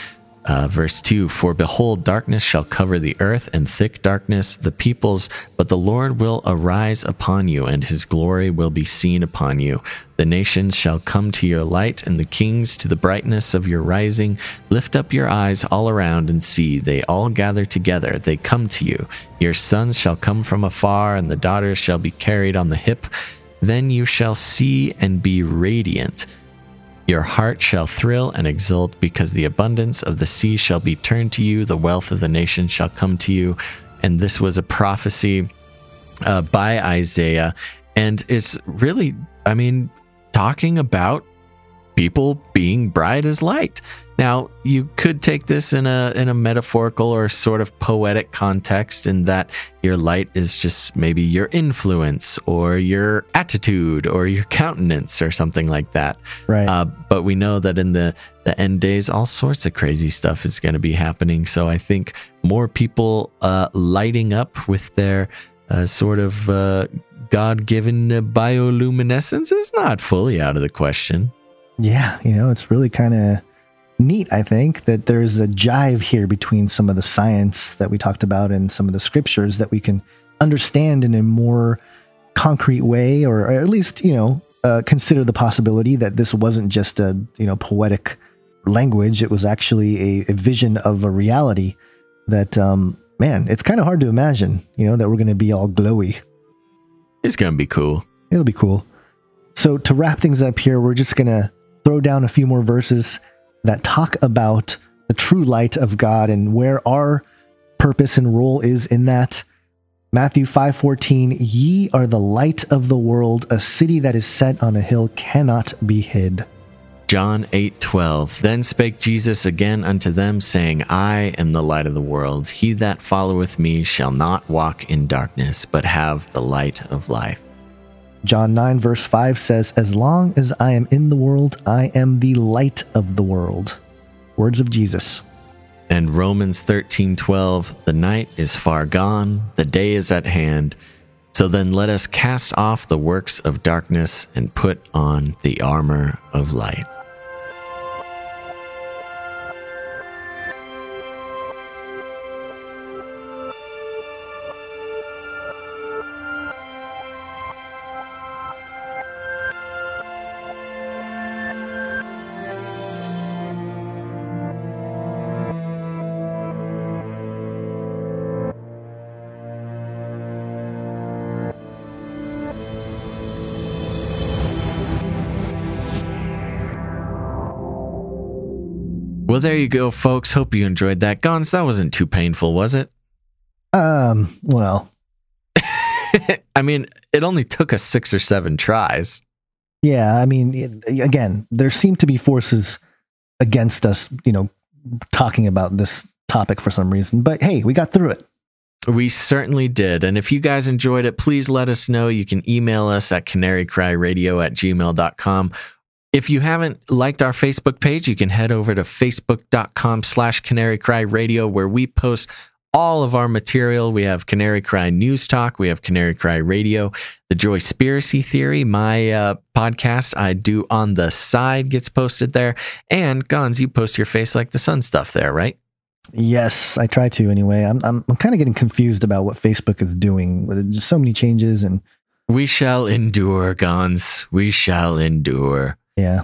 Uh, verse 2 For behold, darkness shall cover the earth, and thick darkness the peoples, but the Lord will arise upon you, and his glory will be seen upon you. The nations shall come to your light, and the kings to the brightness of your rising. Lift up your eyes all around and see, they all gather together, they come to you. Your sons shall come from afar, and the daughters shall be carried on the hip. Then you shall see and be radiant. Your heart shall thrill and exult because the abundance of the sea shall be turned to you, the wealth of the nations shall come to you. And this was a prophecy uh, by Isaiah. And it's really, I mean, talking about people being bright as light. Now, you could take this in a in a metaphorical or sort of poetic context in that your light is just maybe your influence or your attitude or your countenance or something like that. Right. Uh, but we know that in the the end days, all sorts of crazy stuff is going to be happening. So I think more people uh, lighting up with their uh, sort of uh, God given bioluminescence is not fully out of the question. Yeah, you know, it's really kind of neat, I think, that there's a jive here between some of the science that we talked about and some of the scriptures that we can understand in a more concrete way, or, or at least, you know, uh, consider the possibility that this wasn't just a, you know, poetic language. It was actually a, a vision of a reality that, um, man, it's kind of hard to imagine, you know, that we're going to be all glowy. It's going to be cool. It'll be cool. So to wrap things up here, we're just going to throw down a few more verses that talk about the true light of God and where our purpose and role is in that. Matthew 5:14 Ye are the light of the world a city that is set on a hill cannot be hid. John 8:12 Then spake Jesus again unto them saying I am the light of the world he that followeth me shall not walk in darkness but have the light of life. John 9 verse 5 says as long as I am in the world I am the light of the world. Words of Jesus. And Romans 13:12 The night is far gone the day is at hand so then let us cast off the works of darkness and put on the armor of light. Well, there you go, folks. Hope you enjoyed that. Gons, that wasn't too painful, was it? Um, well, [LAUGHS] I mean, it only took us six or seven tries. yeah, I mean again, there seem to be forces against us, you know, talking about this topic for some reason. But hey, we got through it. We certainly did. And if you guys enjoyed it, please let us know. You can email us at canarycryradio at gmail.com. If you haven't liked our Facebook page, you can head over to facebook.com slash canary cry radio where we post all of our material. We have Canary Cry News Talk. We have Canary Cry Radio. The Joy Spiracy Theory, my uh, podcast I do on the side, gets posted there. And Gons, you post your face like the sun stuff there, right? Yes, I try to anyway. I'm I'm, I'm kind of getting confused about what Facebook is doing. With just so many changes and We shall endure, Gons. We shall endure. Yeah.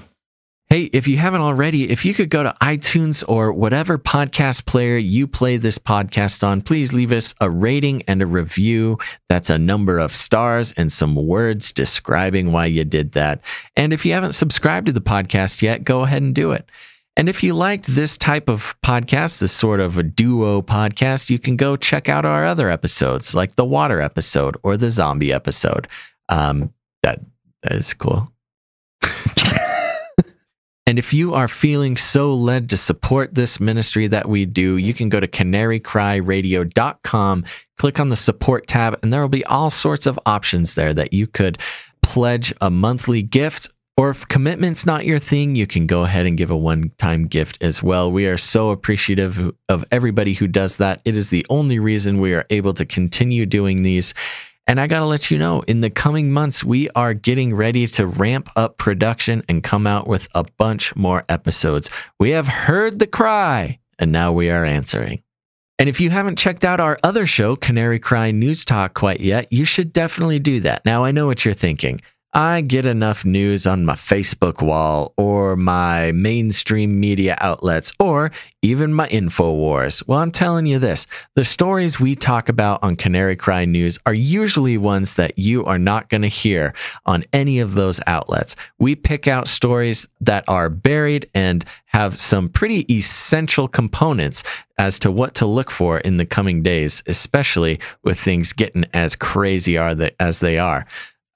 Hey, if you haven't already, if you could go to iTunes or whatever podcast player you play this podcast on, please leave us a rating and a review. That's a number of stars and some words describing why you did that. And if you haven't subscribed to the podcast yet, go ahead and do it. And if you liked this type of podcast, this sort of a duo podcast, you can go check out our other episodes, like the water episode or the zombie episode. Um, that that is cool. And if you are feeling so led to support this ministry that we do, you can go to canarycryradio.com, click on the support tab, and there will be all sorts of options there that you could pledge a monthly gift. Or if commitment's not your thing, you can go ahead and give a one time gift as well. We are so appreciative of everybody who does that. It is the only reason we are able to continue doing these. And I got to let you know, in the coming months, we are getting ready to ramp up production and come out with a bunch more episodes. We have heard the cry, and now we are answering. And if you haven't checked out our other show, Canary Cry News Talk, quite yet, you should definitely do that. Now, I know what you're thinking. I get enough news on my Facebook wall or my mainstream media outlets or even my InfoWars. Well, I'm telling you this the stories we talk about on Canary Cry News are usually ones that you are not going to hear on any of those outlets. We pick out stories that are buried and have some pretty essential components as to what to look for in the coming days, especially with things getting as crazy as they are.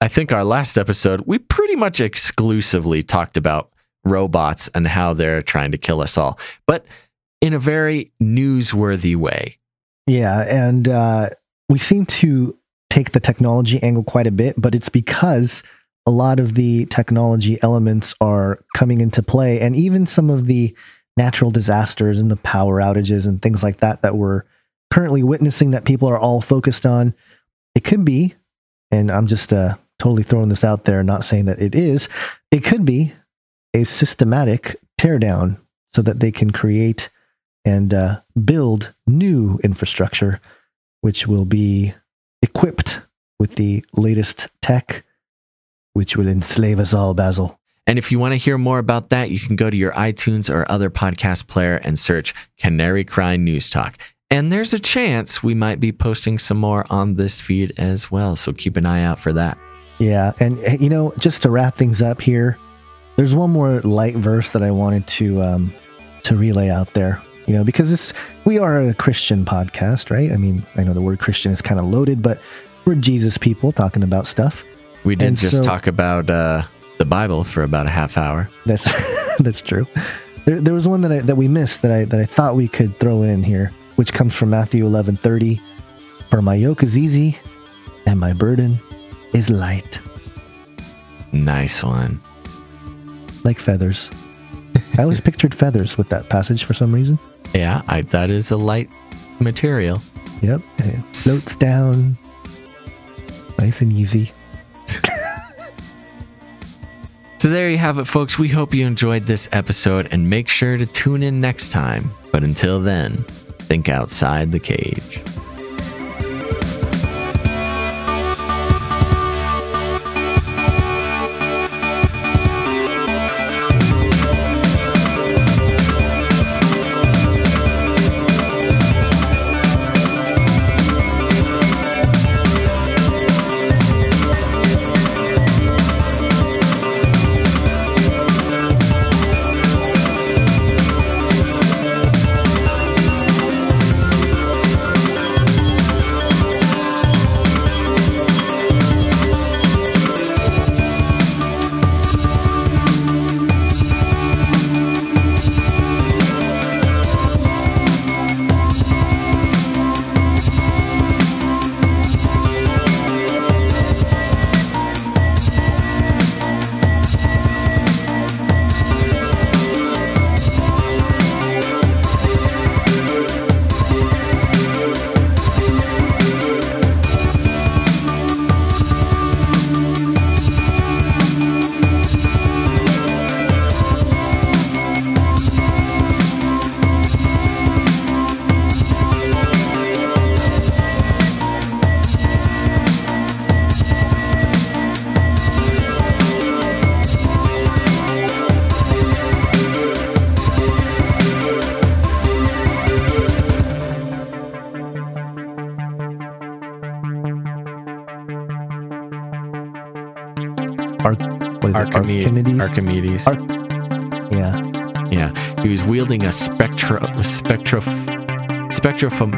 I think our last episode, we pretty much exclusively talked about robots and how they're trying to kill us all, but in a very newsworthy way. Yeah, and uh, we seem to take the technology angle quite a bit, but it's because a lot of the technology elements are coming into play, and even some of the natural disasters and the power outages and things like that that we're currently witnessing that people are all focused on. It could be, and I'm just uh, totally throwing this out there, not saying that it is, it could be a systematic teardown so that they can create and uh, build new infrastructure, which will be equipped with the latest tech, which will enslave us all, Basil. And if you want to hear more about that, you can go to your iTunes or other podcast player and search Canary Cry News Talk. And there's a chance we might be posting some more on this feed as well. So keep an eye out for that. Yeah. And, eh, you know, just to wrap things up here, there's one more light verse that I wanted to um, to relay out there. You know, because this we are a Christian podcast, right? I mean, I know the word Christian is kind of loaded, but we're Jesus people talking about stuff. We did And just so- talk about uh, the Bible for about a half hour. That's [LAUGHS] that's true. There, there was one that I, that we missed that I that I thought we could throw in here, which comes from Matthew eleven thirty. For my yoke is easy, and my burden is light, Nice one. like feathers. I always [LAUGHS] pictured feathers with that passage for some reason. Yeah, I, that is a light material. Yep, and it floats down, nice and easy. [LAUGHS] So there you have it, folks. We hope you enjoyed this episode and make sure to tune in next time. But until then, think outside the cage. Spectrophom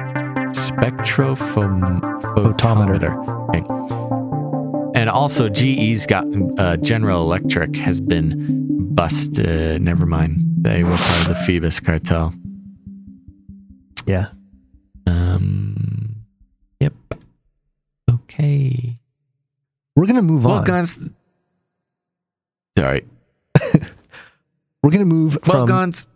spectrophom photometer. Okay. And also, GE's got uh, General Electric has been busted. Never mind, they were part of the Phoebus cartel. Yeah. Um. Yep. Okay. We're gonna move Well, on. guys. Sorry. [LAUGHS] We're gonna move Well, from Gons,